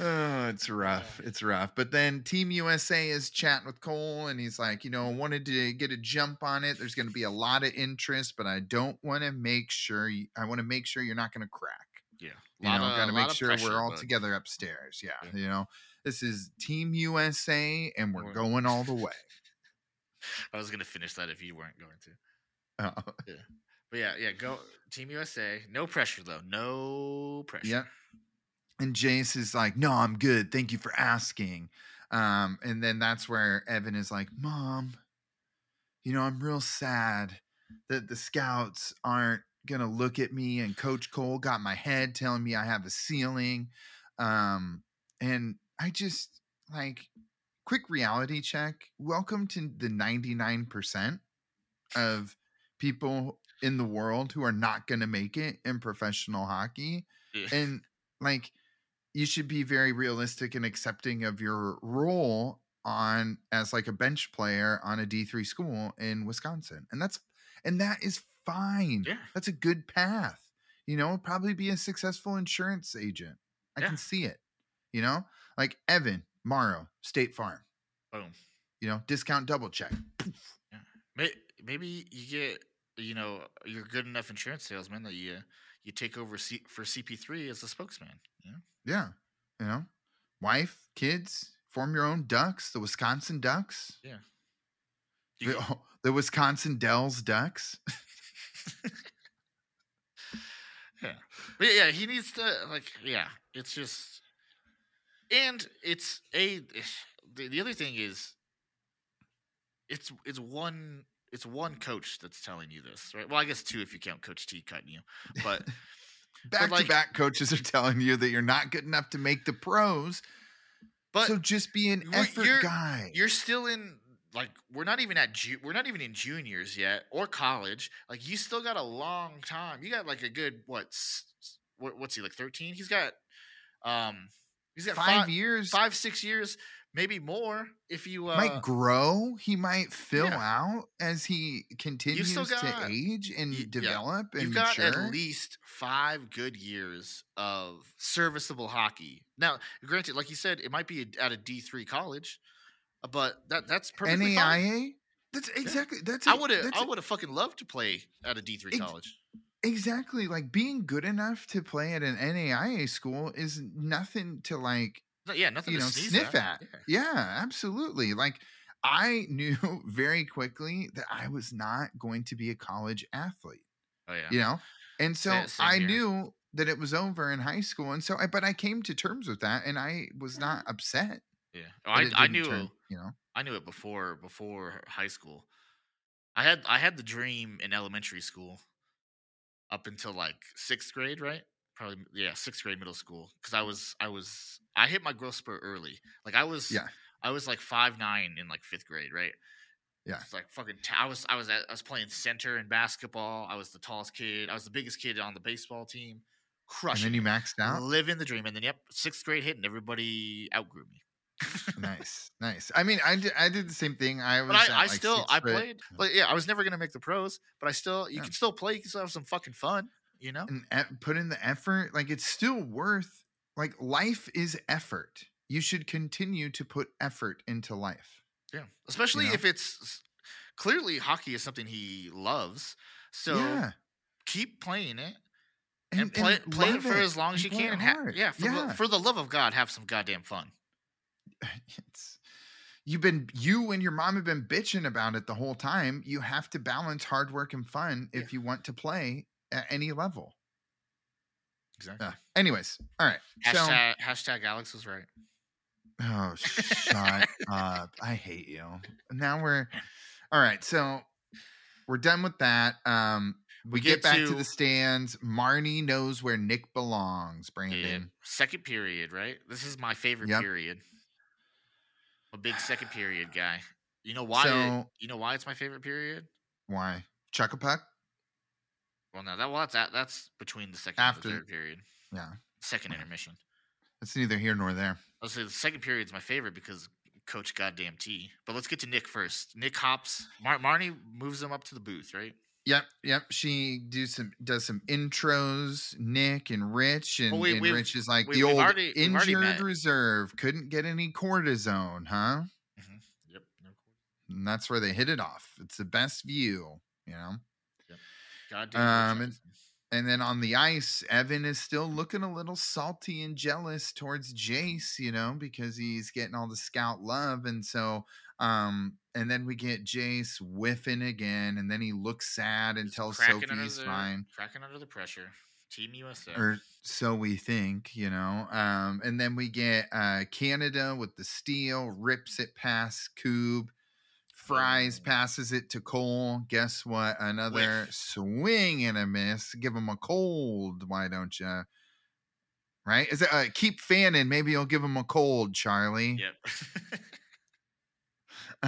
oh, it's rough. It's rough. But then Team USA is chatting with Cole and he's like, you know, I wanted to get a jump on it. There's going to be a lot of interest, but I don't want to make sure you, I want to make sure you're not going to crack. yeah, You know, got to make sure pressure, we're all but- together upstairs. Yeah, Yeah. You know, this is Team USA and we're going all the way. I was gonna finish that if you weren't going to. Uh, But yeah, yeah, go Team USA. No pressure though. No pressure. Yeah. And Jace is like, no, I'm good. Thank you for asking. Um, and then that's where Evan is like, Mom, you know, I'm real sad that the scouts aren't gonna look at me and Coach Cole got my head telling me I have a ceiling. Um, and I just like quick reality check. Welcome to the 99% of people in the world who are not gonna make it in professional hockey Yeah. and like you should be very realistic and accepting of your role on as like a bench player on a D3 school in Wisconsin. And that's and that is fine. Yeah. That's a good path. You know, probably be a successful insurance agent. I Yeah. can see it. You know? Like Evan, Morrow, State Farm. Boom. You know, discount double check. May- Maybe you get you know you're good enough insurance salesman that you you take over C- for CP3 as a spokesman. You know? Yeah. You know, wife, kids, form your own ducks, the Wisconsin Ducks. You The, oh, the Wisconsin Dells Ducks. Yeah. But yeah, he needs to like yeah, it's just and it's a the, the other thing is it's it's one it's one coach that's telling you this, right? Well, I guess two if you count Coach T cutting you. But Back like- to back coaches are telling you that you're not good enough to make the pros. but so just be an effort you're- guy. you're still in like we're not even at ju- we're not even in juniors yet or college. Like you still got a long time. You got like a good what s- s- what what's he like 13? He's got um he's got five five years five six years maybe more if you uh might grow. He might fill yeah. out as he continues got- to age and y- yeah, develop and you've got mature. at least five good years of serviceable hockey now granted like you said it might be at a d3 college uh, but that that's perfectly fine. NAIA. That's exactly that's i would have i would have fucking loved to play at a d3 Ex- college exactly like being good enough to play at an NAIA school is nothing to like No, yeah nothing you to know sniff at, at. Yeah. Yeah, absolutely. Like I knew very quickly that I was not going to be a college athlete, oh yeah you know? And so I here. knew that it was over in high school. And so I but I came to terms with that and I was not upset. yeah Oh, I, I knew turn, you know. I knew it before before high school. I had I had the dream in elementary school up until like sixth grade, right? Probably yeah, sixth grade middle school. Because I was I was I hit my growth spurt early. Like I was Yeah. I was like five nine in like fifth grade, right? Yeah. It's like fucking. T- I was I was at, I was playing center in basketball. I was the tallest kid. I was the biggest kid on the baseball team. Crushing. And then you maxed out. living the dream, and then yep, sixth grade hit, and everybody outgrew me. nice, nice. I mean, I did, I did the same thing. I was, But I, at, I like, still I played. But yeah, I was never gonna make the pros. But I still you Yeah. can still play. You can still have some fucking fun. You know. and e- put in the effort. Like it's still worth. Like life is effort. You should continue to put effort into life. Yeah, especially know? if it's clearly hockey is something he loves. So yeah, keep playing it and, play play it for as long as you and can. And ha- yeah, for, yeah. The, for the love of God, have some goddamn fun. it's you've been you and your mom have been bitching about it the whole time. You have to balance hard work and fun if you want to play at any level. Exactly. Uh, anyways, all right. So, Hashtag, hashtag Alex was right. oh, shut up! I hate you. Now we're all right. So we're done with that. Um, we, get, get back to, to- the stands. Marnie knows where Nick belongs. Yeah. Brandon. Second period, right? This is my favorite Yep. period. A big second period guy. You know why? So- you know why it's my favorite period? Why? Chuck a puck? Well, no, that well, that's that's between the second After- and the third period, Yeah, second intermission. it's neither here nor there. I'll say the second period is my favorite because Coach Goddamn T. But let's get to Nick first. Nick hops. Mar- Marnie moves him up to the booth, right? Yep, yep. She do some does some intros, Nick and Rich, and, we- and Rich is like we- the old already- injured reserve, couldn't get any cortisone, huh? Mm-hmm. Yep. No And that's where they hit it off. It's the best view, you know. Goddamn. Um, and- And then on the ice, Evan is still looking a little salty and jealous towards Jace, you know, because he's getting all the scout love. And so, um, and then we get Jace whiffing again, and then he looks sad and tells Sofi he's the- fine. Cracking under the pressure. Team USA. or so we think, you know. Um, and then we get uh, Canada with the steal, rips it past Koob, Fries passes it to Cole. Guess what? Another Whiff. swing and a miss. Give him a cold. Why don't you? Right? Is it uh, keep fanning? Maybe you'll give him a cold, Charlie. Yep.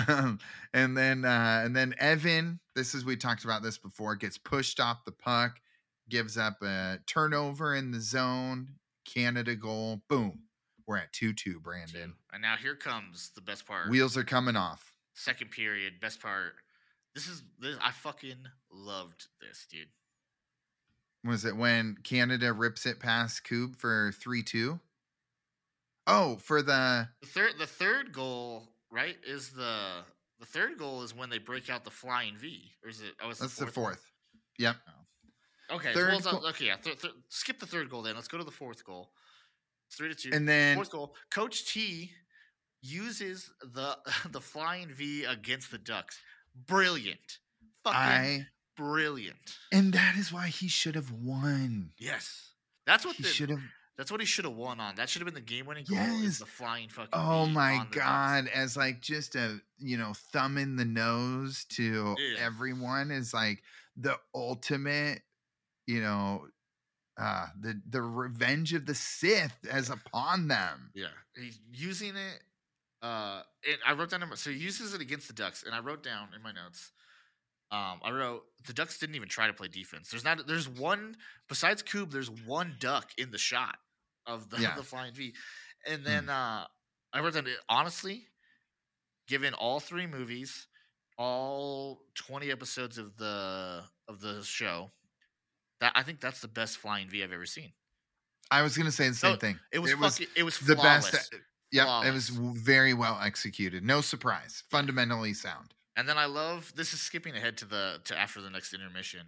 Um, and then uh, and then Evan, this is we talked about this before, gets pushed off the puck, gives up a turnover in the zone, Canada goal. Boom. We're at 2-2, Brandon. and now here comes the best part. Wheels are coming off. Second period, best part. This is this. I fucking loved this, dude. Was it when Canada rips it past Koob for 3-2? Oh, for the The third, the third goal, right, is the the third goal is when they break out the flying V, or is it? Oh, it's that's the the fourth. fourth. Yep. one? Okay, Third well, it's not- goal- okay, yeah. Th- th- skip the third goal then. Let's go to the fourth goal. It's three to two. And then fourth goal, Coach T uses the the flying V against the Ducks. Brilliant, fucking I brilliant. and that is why he should have won. Yes, that's what He should have That's what he should have won on. That should have been the game winning goal. Yes. Is the flying fucking. Oh my the Ducks. god! As like just a you know thumb in the nose to Yeah. everyone is like the ultimate, you know, uh the the revenge of the Sith as upon them. Yeah, he's using it. Uh, and I wrote down. number- So he uses it against the Ducks, and I wrote down in my notes. Um, I wrote the Ducks didn't even try to play defense. There's not. There's one besides Koob. There's one duck in the shot of the Yeah. the flying V, and then uh, I wrote down. Honestly, given all three movies, all 20 episodes of the of the show, that I think that's the best flying V I've ever seen. I was gonna say the same No, thing. It was fucking. It was the flawless. best. Yeah, it was very well executed. No surprise. Fundamentally sound. And then I love this is skipping ahead to the to after the next intermission.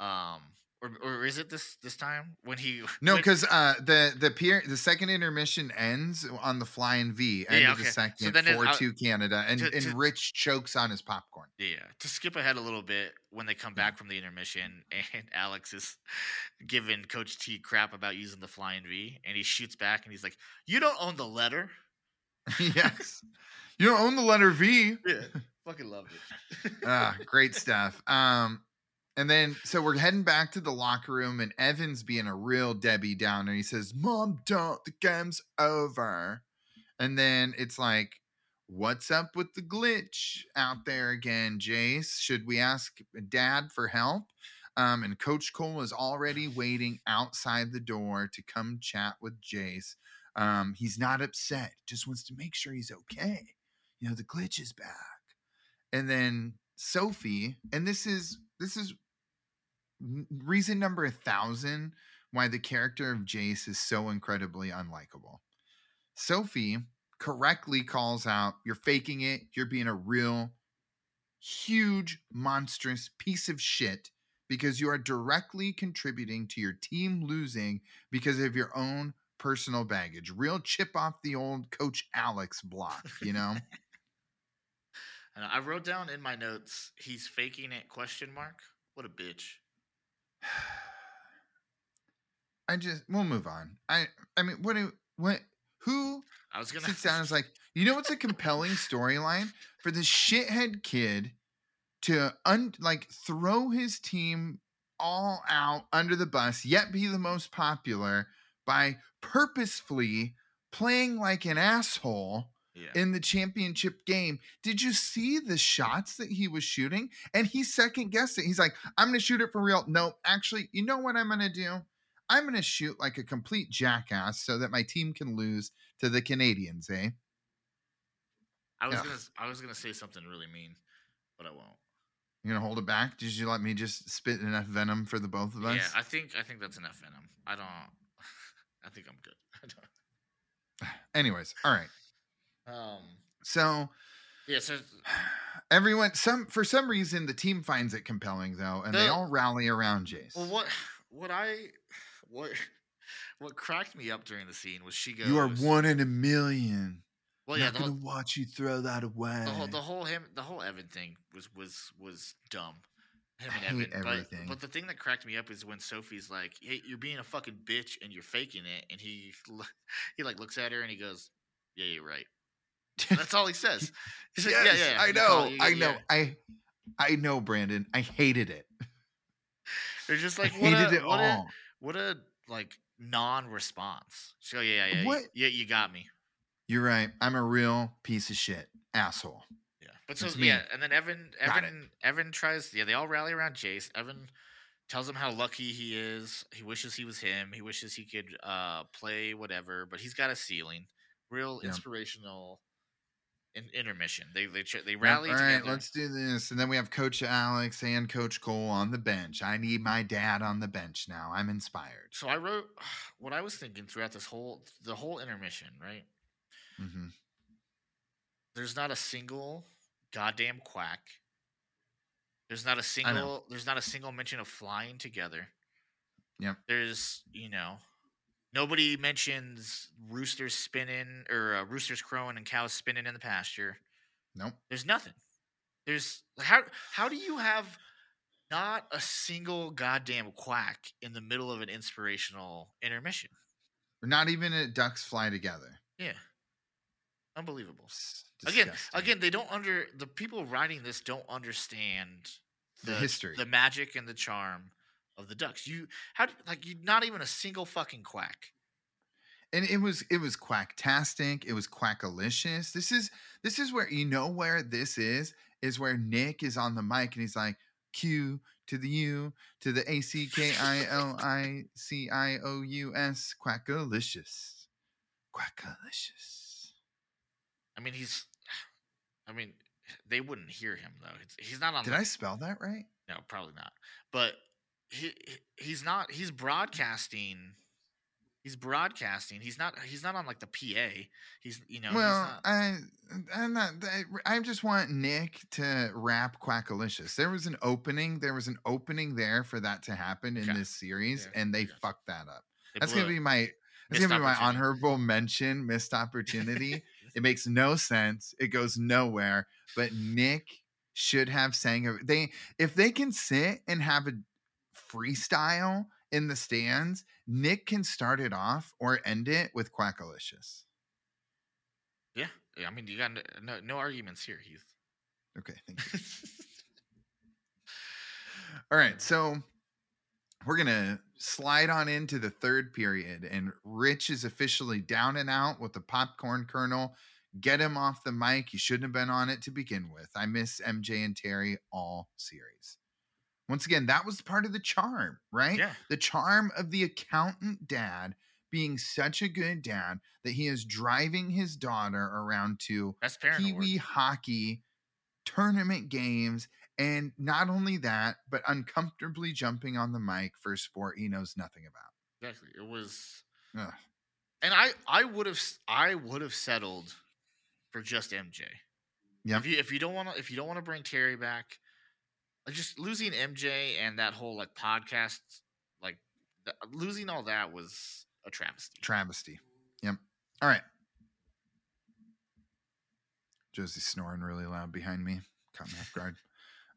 Um or, or is it this this time when he No, because uh, the the peer the second intermission ends on the flying V. End yeah, of the okay. So second, then it- four two Canada, and to- and to- Rich chokes on his popcorn. yeah to skip ahead a little bit when they come back from the intermission and Alex is giving Coach T crap about using the flying V and he shoots back and he's like, "You don't own the letter." yes, you don't own the letter V. Yeah, fucking love it. ah, great stuff. Um, and then so we're heading back to the locker room, and Evan's being a real Debbie Downer. He says, "Mom, don't. The game's over." And then it's like, "What's up with the glitch out there again, Jace? Should we ask Dad for help?" Um, and Coach Cole is already waiting outside the door to come chat with Jace. Um, he's not upset, just wants to make sure he's okay. You know, the glitch is back. And then Sofi, and this is this is reason number a thousand why the character of Jace is so incredibly unlikable. Sofi correctly calls out, You're faking it. You're being a real, huge, monstrous piece of shit because you are directly contributing to your team losing because of your own personal baggage. Real chip off the old Coach Alex block, you know? I wrote down in my notes, he's faking it? Question mark. What a bitch. I just, we'll move on. I, I mean, what, do, what, who I was gonna sits down and is like, you know what's a compelling storyline for this shithead kid to un like throw his team all out under the bus, yet be the most popular by purposefully playing like an asshole yeah. in the championship game. Did you see the shots that he was shooting? And he second guessed it. He's like, I'm going to shoot it for real. No, actually, you know what I'm going to do? I'm going to shoot like a complete jackass so that my team can lose to the Canadians, eh? I was yeah. gonna I was gonna say something really mean, but I won't. You're going to hold it back? Did you let me just spit enough venom for the both of us? Yeah, I think I think that's enough venom. I don't. I think I'm good. I don't. Anyways, all right. Um. So Yeah. So everyone some for some reason the team finds it compelling though and they all rally around Jace. well, what what I what what cracked me up during the scene was she goes. you are one in a million. Well, I'm yeah. not The gonna watch you throw that away. the whole the whole him the whole Evan thing was was was dumb. Him I and Evan. everything. But, but the thing that cracked me up is when Sofi's like, "Hey, you're being a fucking bitch and you're faking it," and he he like looks at her and he goes, "Yeah, you're right." That's all he says. Yes, yeah, yeah, I know, you- I yeah." know, I, I know, Brandon. I hated it. They're just I like, what hated a, it what all. A, what a like non-response. So yeah, yeah, yeah, What- yeah, you got me. You're right. I'm a real piece of shit, asshole. Yeah, but so That's me. yeah, and then Evan. Evan, Evan tries. Yeah, they all rally around Jace. Evan tells him how lucky he is. He wishes he was him. He wishes he could uh play whatever, but he's got a ceiling. Real Yeah. inspirational. In, intermission. They they they rally all right, let's do this. And then we have Coach Alex and Coach Cole on the bench. I need my dad on the bench now. I'm inspired. so I wrote what I was thinking throughout this whole the whole intermission. Right. Mm-hmm. there's not a single goddamn quack. There's not a single there's not a single mention of flying together. Yep. There's, you know, nobody mentions roosters spinning or uh, roosters crowing and cows spinning in the pasture. Nope. There's nothing. There's how how do you have not a single goddamn quack in the middle of an inspirational intermission? Not even a ducks fly together. Yeah. Unbelievable. Again again they don't under the people writing this don't understand The history. the magic and the charm of the ducks. You how like you not even a single fucking quack. And it was it was quacktastic. It was quackalicious. This is this is where you know where this is is where nick is on the mic and he's like q to the u to the a c k i l i c i o u s quackalicious. Quackalicious. I mean he's i mean they wouldn't hear him though. It's- he's not on did the, i spell that right? No probably not. But he he- he's not he's broadcasting he's broadcasting he's not he's not on like the pa he's you know he's well not, i i'm not I, I just want nick to rap quackalicious there was an opening there was an opening there for that to happen in Okay. this series Yeah, and they okay. fucked that up they That's gonna it. be my that's gonna be my honorable mention, missed opportunity. it makes no sense. It goes nowhere. But Nick should have sang they if they can sit and have a freestyle in the stands, Nick can start it off or end it with Quackalicious. yeah yeah i mean you got no, no, no arguments here heath Okay, thank you. All right, so we're gonna slide on into the third period, and Rich is officially down and out with the popcorn kernel. Get him off the mic. He shouldn't have been on it to begin with. I miss MJ and Terry all series. Once again, that was part of the charm, right? Yeah. The charm of the accountant dad being such a good dad that he is driving his daughter around to. Kiwi hockey tournament games. And not only that, but uncomfortably jumping on the mic for a sport he knows nothing about. Exactly. It was, Ugh. and I I would have I would have settled for just MJ. Yep. If you if you don't want to if you don't want to bring Terry back, like just losing MJ and that whole like podcast, like th- losing all that was a travesty. Travesty. Yep. All right. Josie's snoring really loud behind me. Caught me off guard.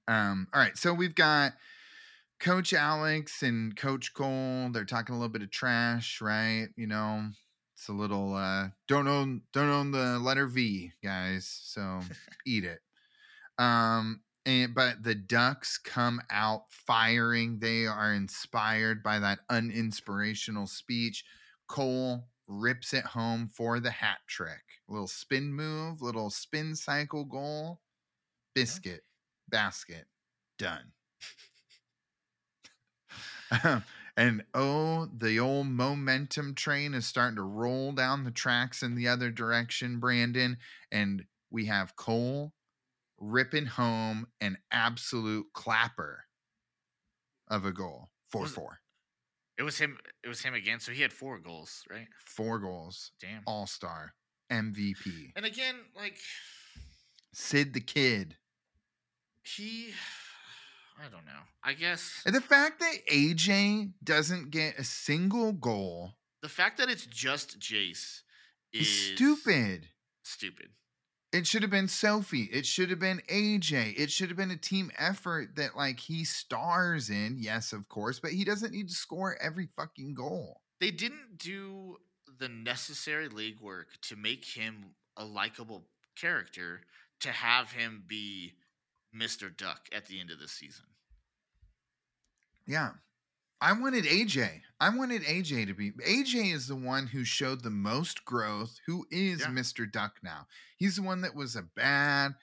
Um, all right. So we've got Coach Alex and Coach Cole. They're talking a little bit of trash, right? You know, it's a little uh don't own don't own the letter V, guys. So eat it. Um and but the ducks come out firing. They are inspired by that uninspirational speech. Cole rips it home for the hat trick. Little spin move, little spin cycle goal. Biscuit, basket, done. and oh, the old momentum train is starting to roll down the tracks in the other direction, Brandon. And we have Cole ripping home an absolute clapper of a goal. 4 Was- 4. It was him. It was him again. So he had four goals, right? Four goals. Damn. All star. MVP. And again, like Sid the Kid. he, I don't know. I guess And the fact that AJ doesn't get a single goal the fact that it's just Jace is stupid. Stupid. It should have been Sofi. It should have been AJ. It should have been a team effort that like he stars in. Yes, of course, but he doesn't need to score every fucking goal. They didn't do the necessary league work to make him a likable character to have him be Mr. Duck at the end of the season. Yeah. I wanted AJ. I wanted AJ to be AJ is the one who showed the most growth, who is Yeah. Mr. Duck now. He's the one that was a bad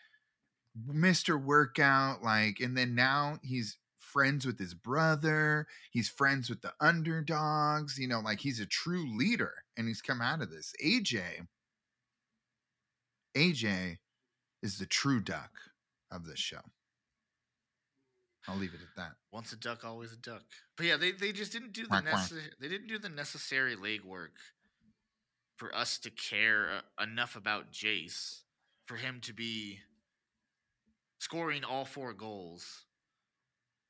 Mr. Workout, like, and then now he's friends with his brother. He's friends with the underdogs, you know, like he's a true leader and he's come out of this. AJ, AJ is the true duck of this show. I'll leave it at that. Once a duck, always a duck. But yeah, they, they just didn't do the necessary they didn't do the necessary league work for us to care uh, enough about Jace for him to be scoring all four goals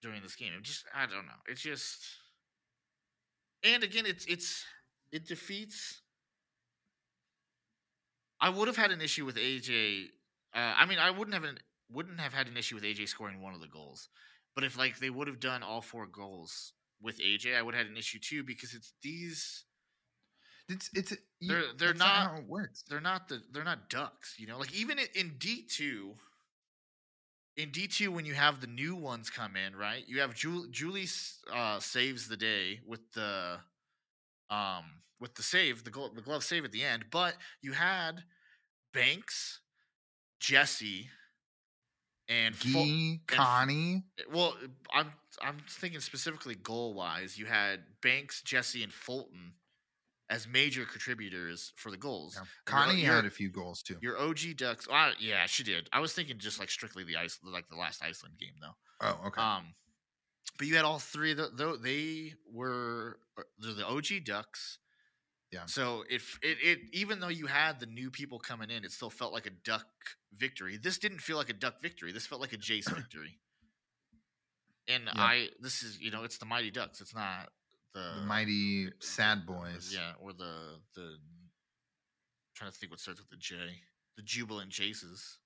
during this game. It just I don't know. It's just and again it's it's it defeats I would have had an issue with AJ uh, I mean I wouldn't have an wouldn't have had an issue with AJ scoring one of the goals. But if like they would have done all four goals with AJ, I would have had an issue too because it's these It's it's you- They're- they're not- how it works. they're not the they're not ducks, you know. Like even in, D two, in D two when you have the new ones come in, right? You have Julie, Julie uh, saves the day with the um with the save, the goal, the glove save at the end. But you had Banks, Jesse, and Fo- Gee, f- Connie. well, I'm I'm thinking specifically goal wise. You had Banks, Jesse, and Fulton as major contributors for the goals. Yeah. Connie your- had a few goals too. Your OG Ducks. Well, yeah, she did. I was thinking just like strictly the ice, like the last Iceland game though. Oh, okay. Um, but you had all three of the, though they were uh, they're the OG Ducks. Yeah. So if it, it even though you had the new people coming in, it still felt like a Duck victory. This didn't feel like a Duck victory. This felt like a Jace victory. And I this is you know it's the Mighty Ducks. It's not the, the mighty sad boys. Yeah, or the the trying to think what starts with the J. The Jubilant Jaces.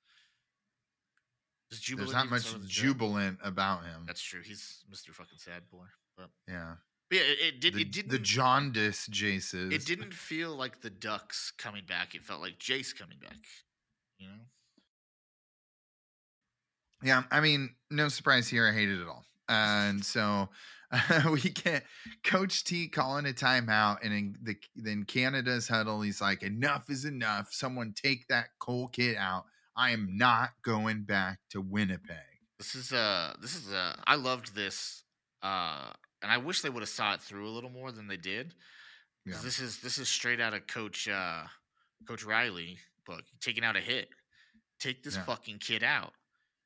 Jubilant There's not much a J? jubilant about him. That's true. He's Mr. Fucking Sad Boy. But, yeah. But yeah, it, it did. The, it didn't. the jaundice Jaces. It didn't feel like the Ducks coming back. It felt like Jace coming back. You know. Yeah, I mean, no surprise here. I hated it all. And so we get Coach T calling a timeout, and in the then Canada's huddle, he's like, "Enough is enough. Someone take that Cole kid out. I am not going back to Winnipeg." This is uh this is uh I loved this uh and I wish they would have saw it through a little more than they did. Yeah. This is this is straight out of Coach uh, Coach Reilly book. Taking out a hit. Take this Yeah. fucking kid out.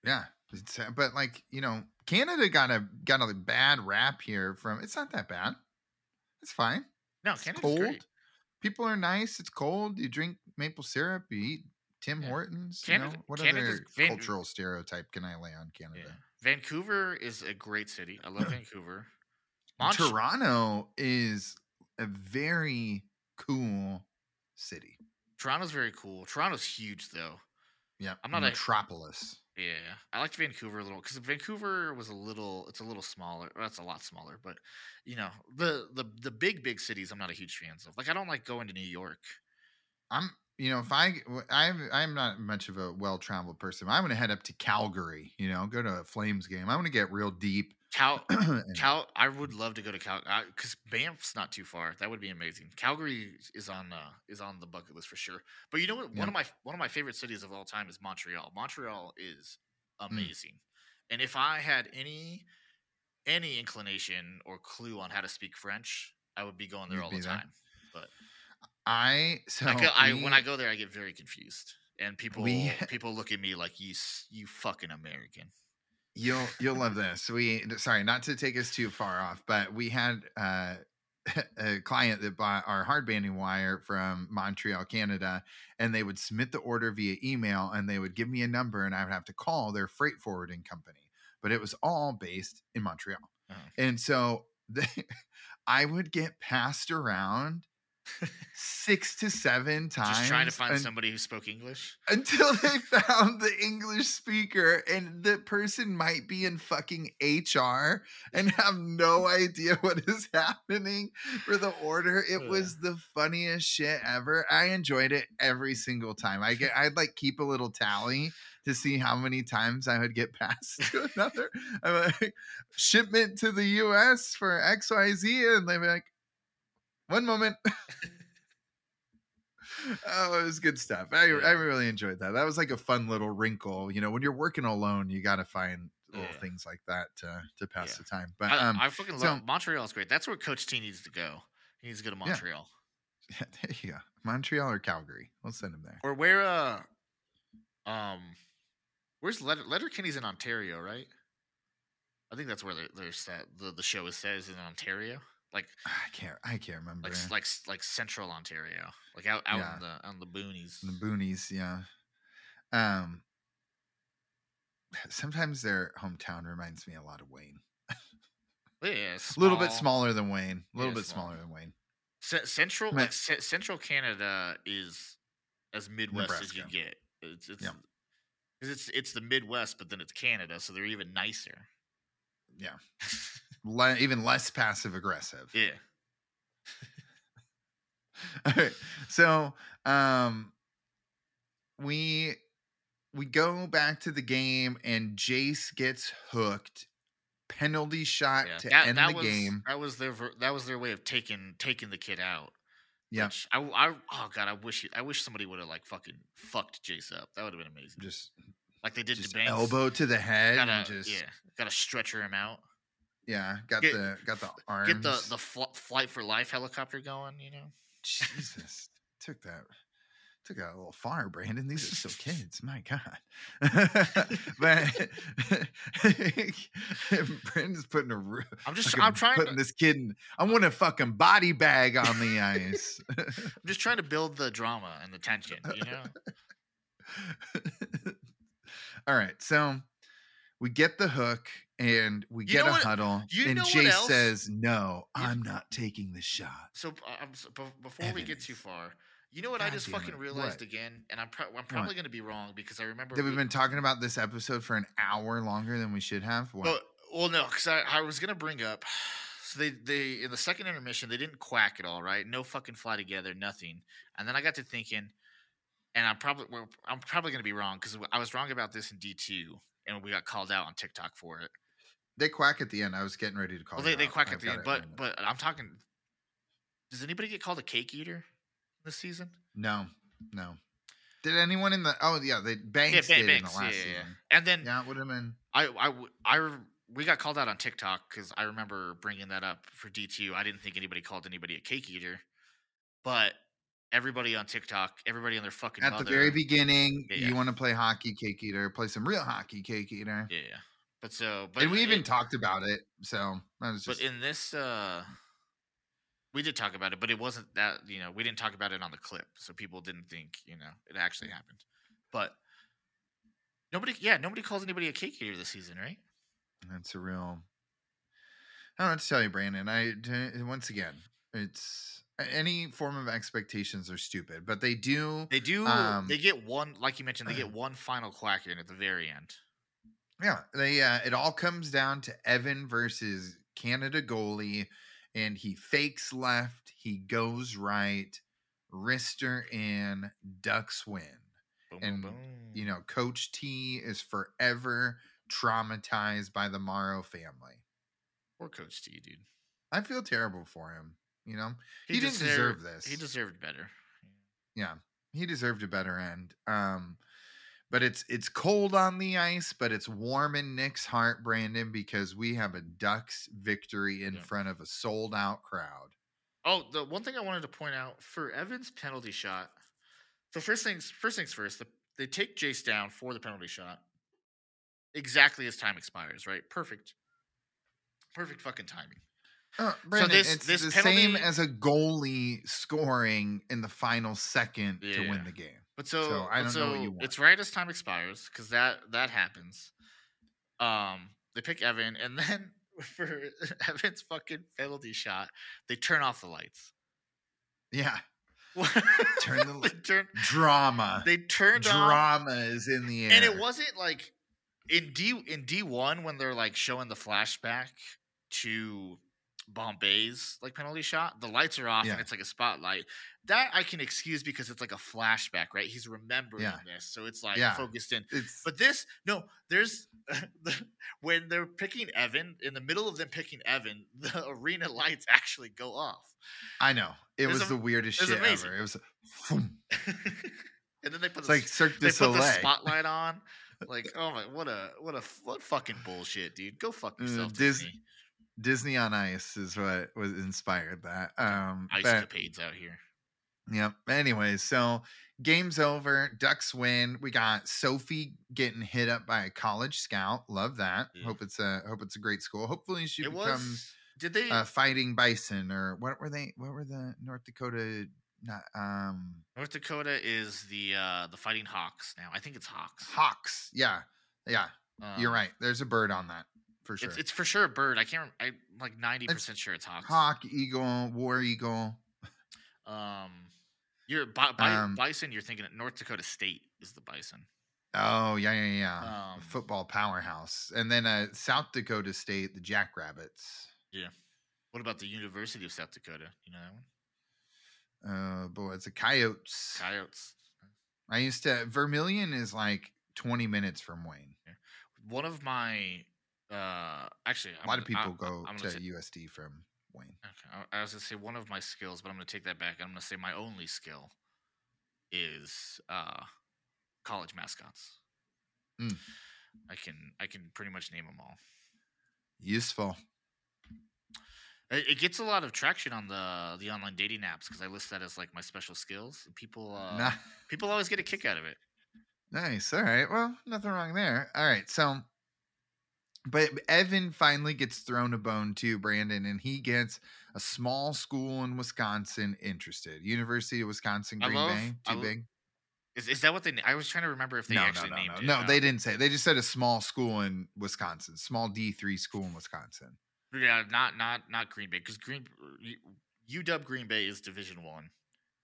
Yeah, uh, but like you know, Canada got a got a bad rap here from. It's not that bad. It's fine. No, It's Canada's cold. great. People are nice. It's cold. You drink maple syrup. You eat Tim Yeah. Hortons. you Canada- know? What Canada's other Van- cultural stereotype can I lay on Canada? Yeah. Vancouver is a great city. I love Vancouver. Toronto is a very cool city. Toronto's very cool. Toronto's huge though. Yeah, I'm not a- metropolis. Yeah, I liked Vancouver a little because Vancouver was a little. It's a little smaller. well, That's a lot smaller, but you know the the the big big cities. I'm not a huge fan of. Like I don't like going to New York. I'm, you know, if I, I'm, I'm not much of a well-traveled person. I'm going to head up to Calgary. You know, go to a Flames game. I'm going to get real deep. Cal, Cal. I would love to go to Cal because Banff's not too far. That would be amazing. Calgary is on uh, is on the bucket list for sure. But you know what? Yeah. One of my one of my favorite cities of all time is Montreal. Montreal is Mm. amazing. And if I had any any inclination or clue on how to speak French, I would be going there You'd all the there. time. But I so I, go, I we- when I go there, I get very confused, and people We- people look at me like you you fucking American. You'll you'll love this. We sorry, not to take us too far off, but we had uh, a client that bought our hard banding wire from Montreal, Canada, and they would submit the order via email, and they would give me a number, and I would have to call their freight forwarding company. But it was all based in Montreal, Uh-huh. and so I would get passed around six to seven times, Just trying to find un- somebody who spoke English. until they found the English speaker, and the person might be in fucking HR and have no idea what is happening for the order. It Ugh. was the funniest shit ever. I enjoyed it every single time. I get, I'd like keep a little tally to see how many times I would get passed to another I'm like, shipment to the US for XYZ, and they'd be like, one moment. oh, it was good stuff. I, I really enjoyed that. That was like a fun little wrinkle. You know, when you're working alone, you got to find little Yeah. things like that to, to pass Yeah. the time. But I, um, I fucking so- love Montreal's great. That's where Coach T needs to go. He needs to go to Montreal. there you go. Montreal or Calgary. We'll send him there. Or where uh um where's Letter Letterkenny's in Ontario, right? I think that's where set. The, the show is set is in Ontario, like I can't. I can't remember. like like like central Ontario, like out out Yeah. in the on the boonies. the boonies. Yeah. Um. Sometimes their hometown reminds me a lot of Wayne. Yeah, A little bit smaller than Wayne. A little Yeah, bit small. smaller than Wayne. Ce- central like ce- central Canada is as Midwest as you get. It's it's Yeah. it's it's the Midwest, but then it's Canada, so they're even nicer. Yeah. Le- even less passive aggressive. Yeah. All right. So, um, we we go back to the game, and Jace gets hooked. Penalty shot Yeah, to that, end that the was, game. That was their ver- that was their way of taking taking the kid out. Yeah, I, I oh god, I wish it- I wish somebody would have like fucking fucked Jace up. That would have been amazing. just like they did just to Banks. elbow to the head, Gotta, just yeah, gotta stretcher him out. yeah, got Get- the got the arms. Get the the fl- flight for life helicopter going. You know. Jesus took that took that a little far, Brandon. These are still kids. My God. but Brandon's putting a. I'm just I'm trying putting to, this kid. In, I want a fucking body bag on the ice. I'm just trying to build the drama and the tension. You know. All right, so we get the hook and we You get a what- huddle, and know what Chase else? says, "No, I'm not taking the shot." So uh, I'm, s- bef- before we get too far, you know what I just fucking it, realized what? again, and I'm pro- I'm probably gonna be wrong because I remember That we've been talking about this episode for an hour longer than we should have. What? Well, well, no, because I, I was gonna bring up. So they they in the second intermission they didn't quack at all, right? No fucking fly together, nothing. And then I got to thinking, and I'm probably I'm probably gonna be wrong because I was wrong about this in D two, and we got called out on TikTok for it. they quack at the end. I was getting ready to call. Well, they, they quack I've at the end, but written. but I'm talking. Does anybody get called a cake eater this season? no, no. Did anyone in the? Oh yeah, they Banks Ban- did in the last yeah, yeah, yeah. season. And then Yeah, it would have been. I, I, we got called out on TikTok because I remember bringing that up for D2. I didn't think anybody called anybody a cake eater. but everybody on TikTok, everybody on their fucking At mother, the very beginning, Yeah, yeah. you want to play hockey cake eater, play some real hockey cake eater. Yeah, yeah. But so, but and we even it- talked about it. So I was But in this, uh we did talk about it, but it wasn't that you know we didn't talk about it on the clip, so people didn't think you know it actually happened. But nobody, yeah, nobody calls anybody a cake eater this season, right? that's a real. I don't know what to tell you, Brandon. I once again, it's any form of expectations are stupid, but they do. They do. Um, they get one, like you mentioned, they get one final quack in at the very end. Yeah, they. Uh, it all comes down to Evan versus Canada goalie, and he fakes left, he goes right, wrister in, ducks win. Boom, And, boom, You know, Coach T is forever traumatized by the Morrow family. poor Coach T, dude. I feel terrible for him. You know, he, didn't deserved- deserve this. He deserved better. yeah, he deserved a better end. Um, but it's it's cold on the ice, but it's warm in Nick's heart, Brandon, because we have a Ducks victory in Yeah. front of a sold out crowd. Oh, the one thing I wanted to point out for Evans' penalty shot. So first things first things first, the, they take Jace down for the penalty shot. Exactly as time expires, right? Perfect. Perfect fucking timing. Uh, Brandon, this- it's this the same as a goalie scoring in the final second to win the game. But so, So, I don't know what you want. it's right as time expires because that that happens. Um, they pick Evan, and then for Evan's fucking penalty shot, they turn off the lights. Yeah, Turn the turn drama. they turned off drama is in the air, and it wasn't like in D in D one when they're like showing the flashback to Bombay's like penalty shot. The lights are off Yeah. and it's like a spotlight. That I can excuse because it's like a flashback, right? He's remembering Yeah. this, so it's like Yeah. focused in. It's But this, no, there's when they're picking Evan in the middle of them picking Evan, the arena lights actually go off, I know it was am- the weirdest shit amazing. ever. It was, and then they put it's the like Cirque they du put the Soleil. spotlight on. Like, oh my, what a what a what fucking bullshit, dude. Go fuck Uh, yourself, Dis- Disney. Disney on Ice is what was inspired that. Um, Ice but- capades out here. Yep. Anyways, so game's over. Ducks win. We got Sofi getting hit up by a college scout. Love that. Yeah. Hope it's a hope it's a great school. Hopefully she It becomes was. Did they? uh, fighting bison or what were they? What were the North Dakota? Not um North Dakota is the uh the Fighting Hawks now. I think it's Hawks. hawks. Yeah, yeah. You're Um, right. There's a bird on that for sure. It's, it's for sure a bird. I can't. I'm like ninety percent sure it's hawk. Hawk, eagle, war eagle. Um, you're bi- bi- Um, bison. You're thinking North Dakota State is the bison. Oh yeah, yeah, yeah. Um, Football powerhouse, and then uh, South Dakota State, the Jackrabbits. Yeah. What about the University of South Dakota? You know that one? Oh boy, it's a coyotes. Coyotes. I used to Vermilion is like 20 minutes from Wayne. One of my uh actually A lot I'm of gonna- I- people go I'm to say- USD from Wayne. Okay, I I was gonna say one of my skills, but I'm gonna take that back. I'm gonna say my only skill is uh, college mascots. Mm. I can I can pretty much name them all. Useful. It, it gets a lot of traction on the the online dating apps because I list that as like my special skills. People uh, Nah, people always get a kick out of it. nice. All right. Well, nothing wrong there. All right. So, but Evan finally gets thrown a bone too, Brandon, and he gets a small school in Wisconsin interested. University of Wisconsin Green love- Bay. Too lo- big. Is, is that what they? I was trying to remember if they no, no, actually no, named no. it. No, uh, they didn't say. They just said a small school in Wisconsin, small D three school in Wisconsin. Yeah, not not not Green Bay because Green UW Green Bay is Division One.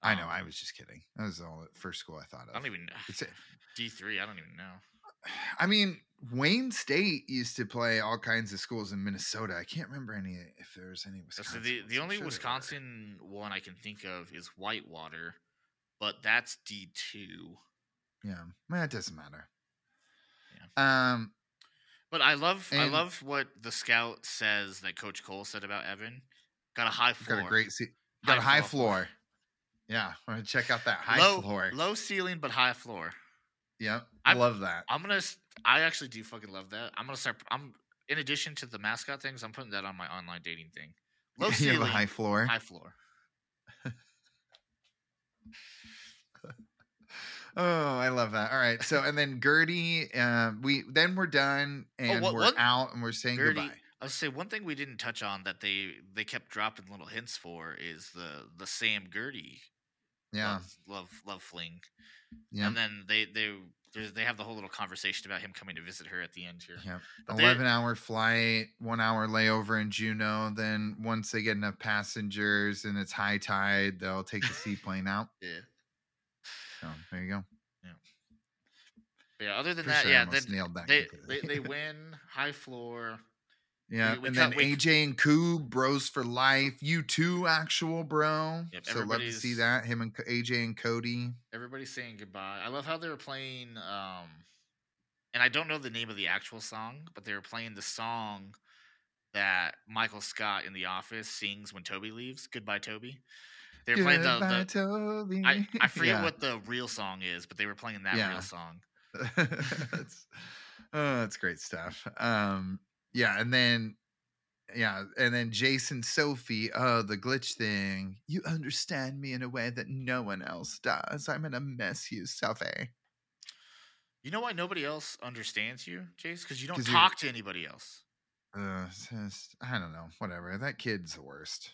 I know. Um, I was just kidding. That was the first school I thought of. I don't even D three. I don't even know. I mean, Wayne State used to play all kinds of schools in Minnesota. I can't remember any if there was any So Wisconsin. the the only sure. Wisconsin one I can think of is Whitewater, but that's D two. Yeah, well, it doesn't matter. Um, But I love I love what the scout says that Coach Cole said about Evan. Got a high floor. got a great seat. got a high floor. Yeah, I'm gonna check out that high low, floor. Low ceiling but high floor. Yep, I love that. I'm gonna. I actually do fucking love that. I'm gonna start. I'm in addition to the mascot things. I'm putting that on my online dating thing. Low you ceiling, have a high floor. high floor. Oh, I love that. All right. So, and then Gertie, uh, we then we're done and what- we're what- out and we're saying Gertie, goodbye. I was say one thing we didn't touch on that they they kept dropping little hints for is the the Sam Gertie Yeah. love love, love fling, Yeah. and then they they they have the whole little conversation about him coming to visit her at the end here. Yeah. But 11 hour flight, one hour layover in Juneau. Then once they get enough passengers and it's high tide, they'll take the seaplane out. Yeah. So there you go. But yeah. Other than Pretty that, sure yeah, almost then nailed that. they, they they win high floor. Yeah. we- we and cut- then we- AJ and Koob, bros for life. You too, actual bro. Yep, so love to see that. Him and AJ and Cody. Everybody's saying goodbye. I love how they were playing. Um, and I don't know the name of the actual song, but they were playing the song that Michael Scott in The Office sings when Toby leaves. Goodbye, Toby. They were playing the. Goodbye, the Toby. I, I forget Yeah. what the real song is, but they were playing that Yeah. real song. that's, oh, that's great stuff. Um, yeah, and then yeah, and then Jason Sofi, oh, the glitch thing. You understand me in a way that no one else does. I'm gonna miss you, Sofi. You know why nobody else understands you, Jace? Because you don't talk to anybody else. Uh, just- I don't know, whatever. That kid's the worst.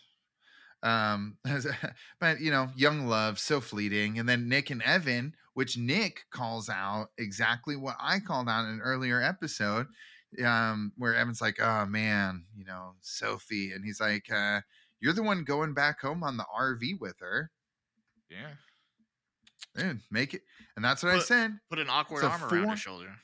Um, but you know, young love, so fleeting. And then Nick and Evan, which Nick calls out exactly what I called out in an earlier episode, um, where Evan's like, "Oh man, you know, Sofi," and he's like, uh, "You're the one going back home on the RV with her, Yeah. dude. Make it." And that's what I said. Put an awkward arm around four- his shoulder.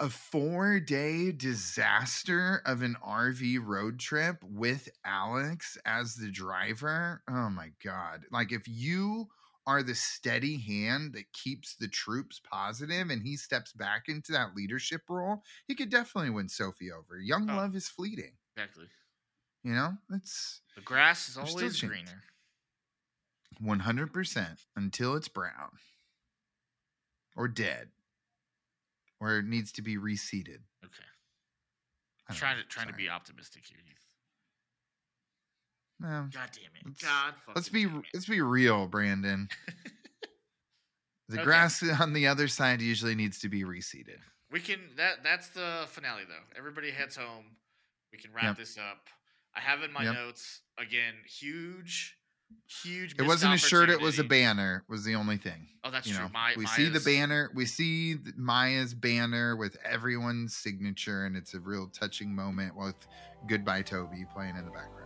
A four day disaster of an RV road trip with Alex as the driver. Oh my God. Like, if you are the steady hand that keeps the troops positive and he steps back into that leadership role, he could definitely win Sofi over. Young Oh. love is fleeting. Exactly. You know, it's The grass is always greener. 100% until it's brown or dead or it needs to be reseeded. Okay. Trying know. to trying to be optimistic here. No, God damn it. Let's- God. let's be let's be real, Brandon. The Okay. grass on the other side usually needs to be reseeded. We can that that's the finale though. Everybody heads home. We can wrap Yep. this up. I have in my Yep. notes again, huge, huge. It wasn't a shirt; it was a banner. Was the only thing. Oh, that's you true. know, My, we see the banner. We see Maya's banner with everyone's signature, and it's a real touching moment with "Goodbye, Toby" playing in the background.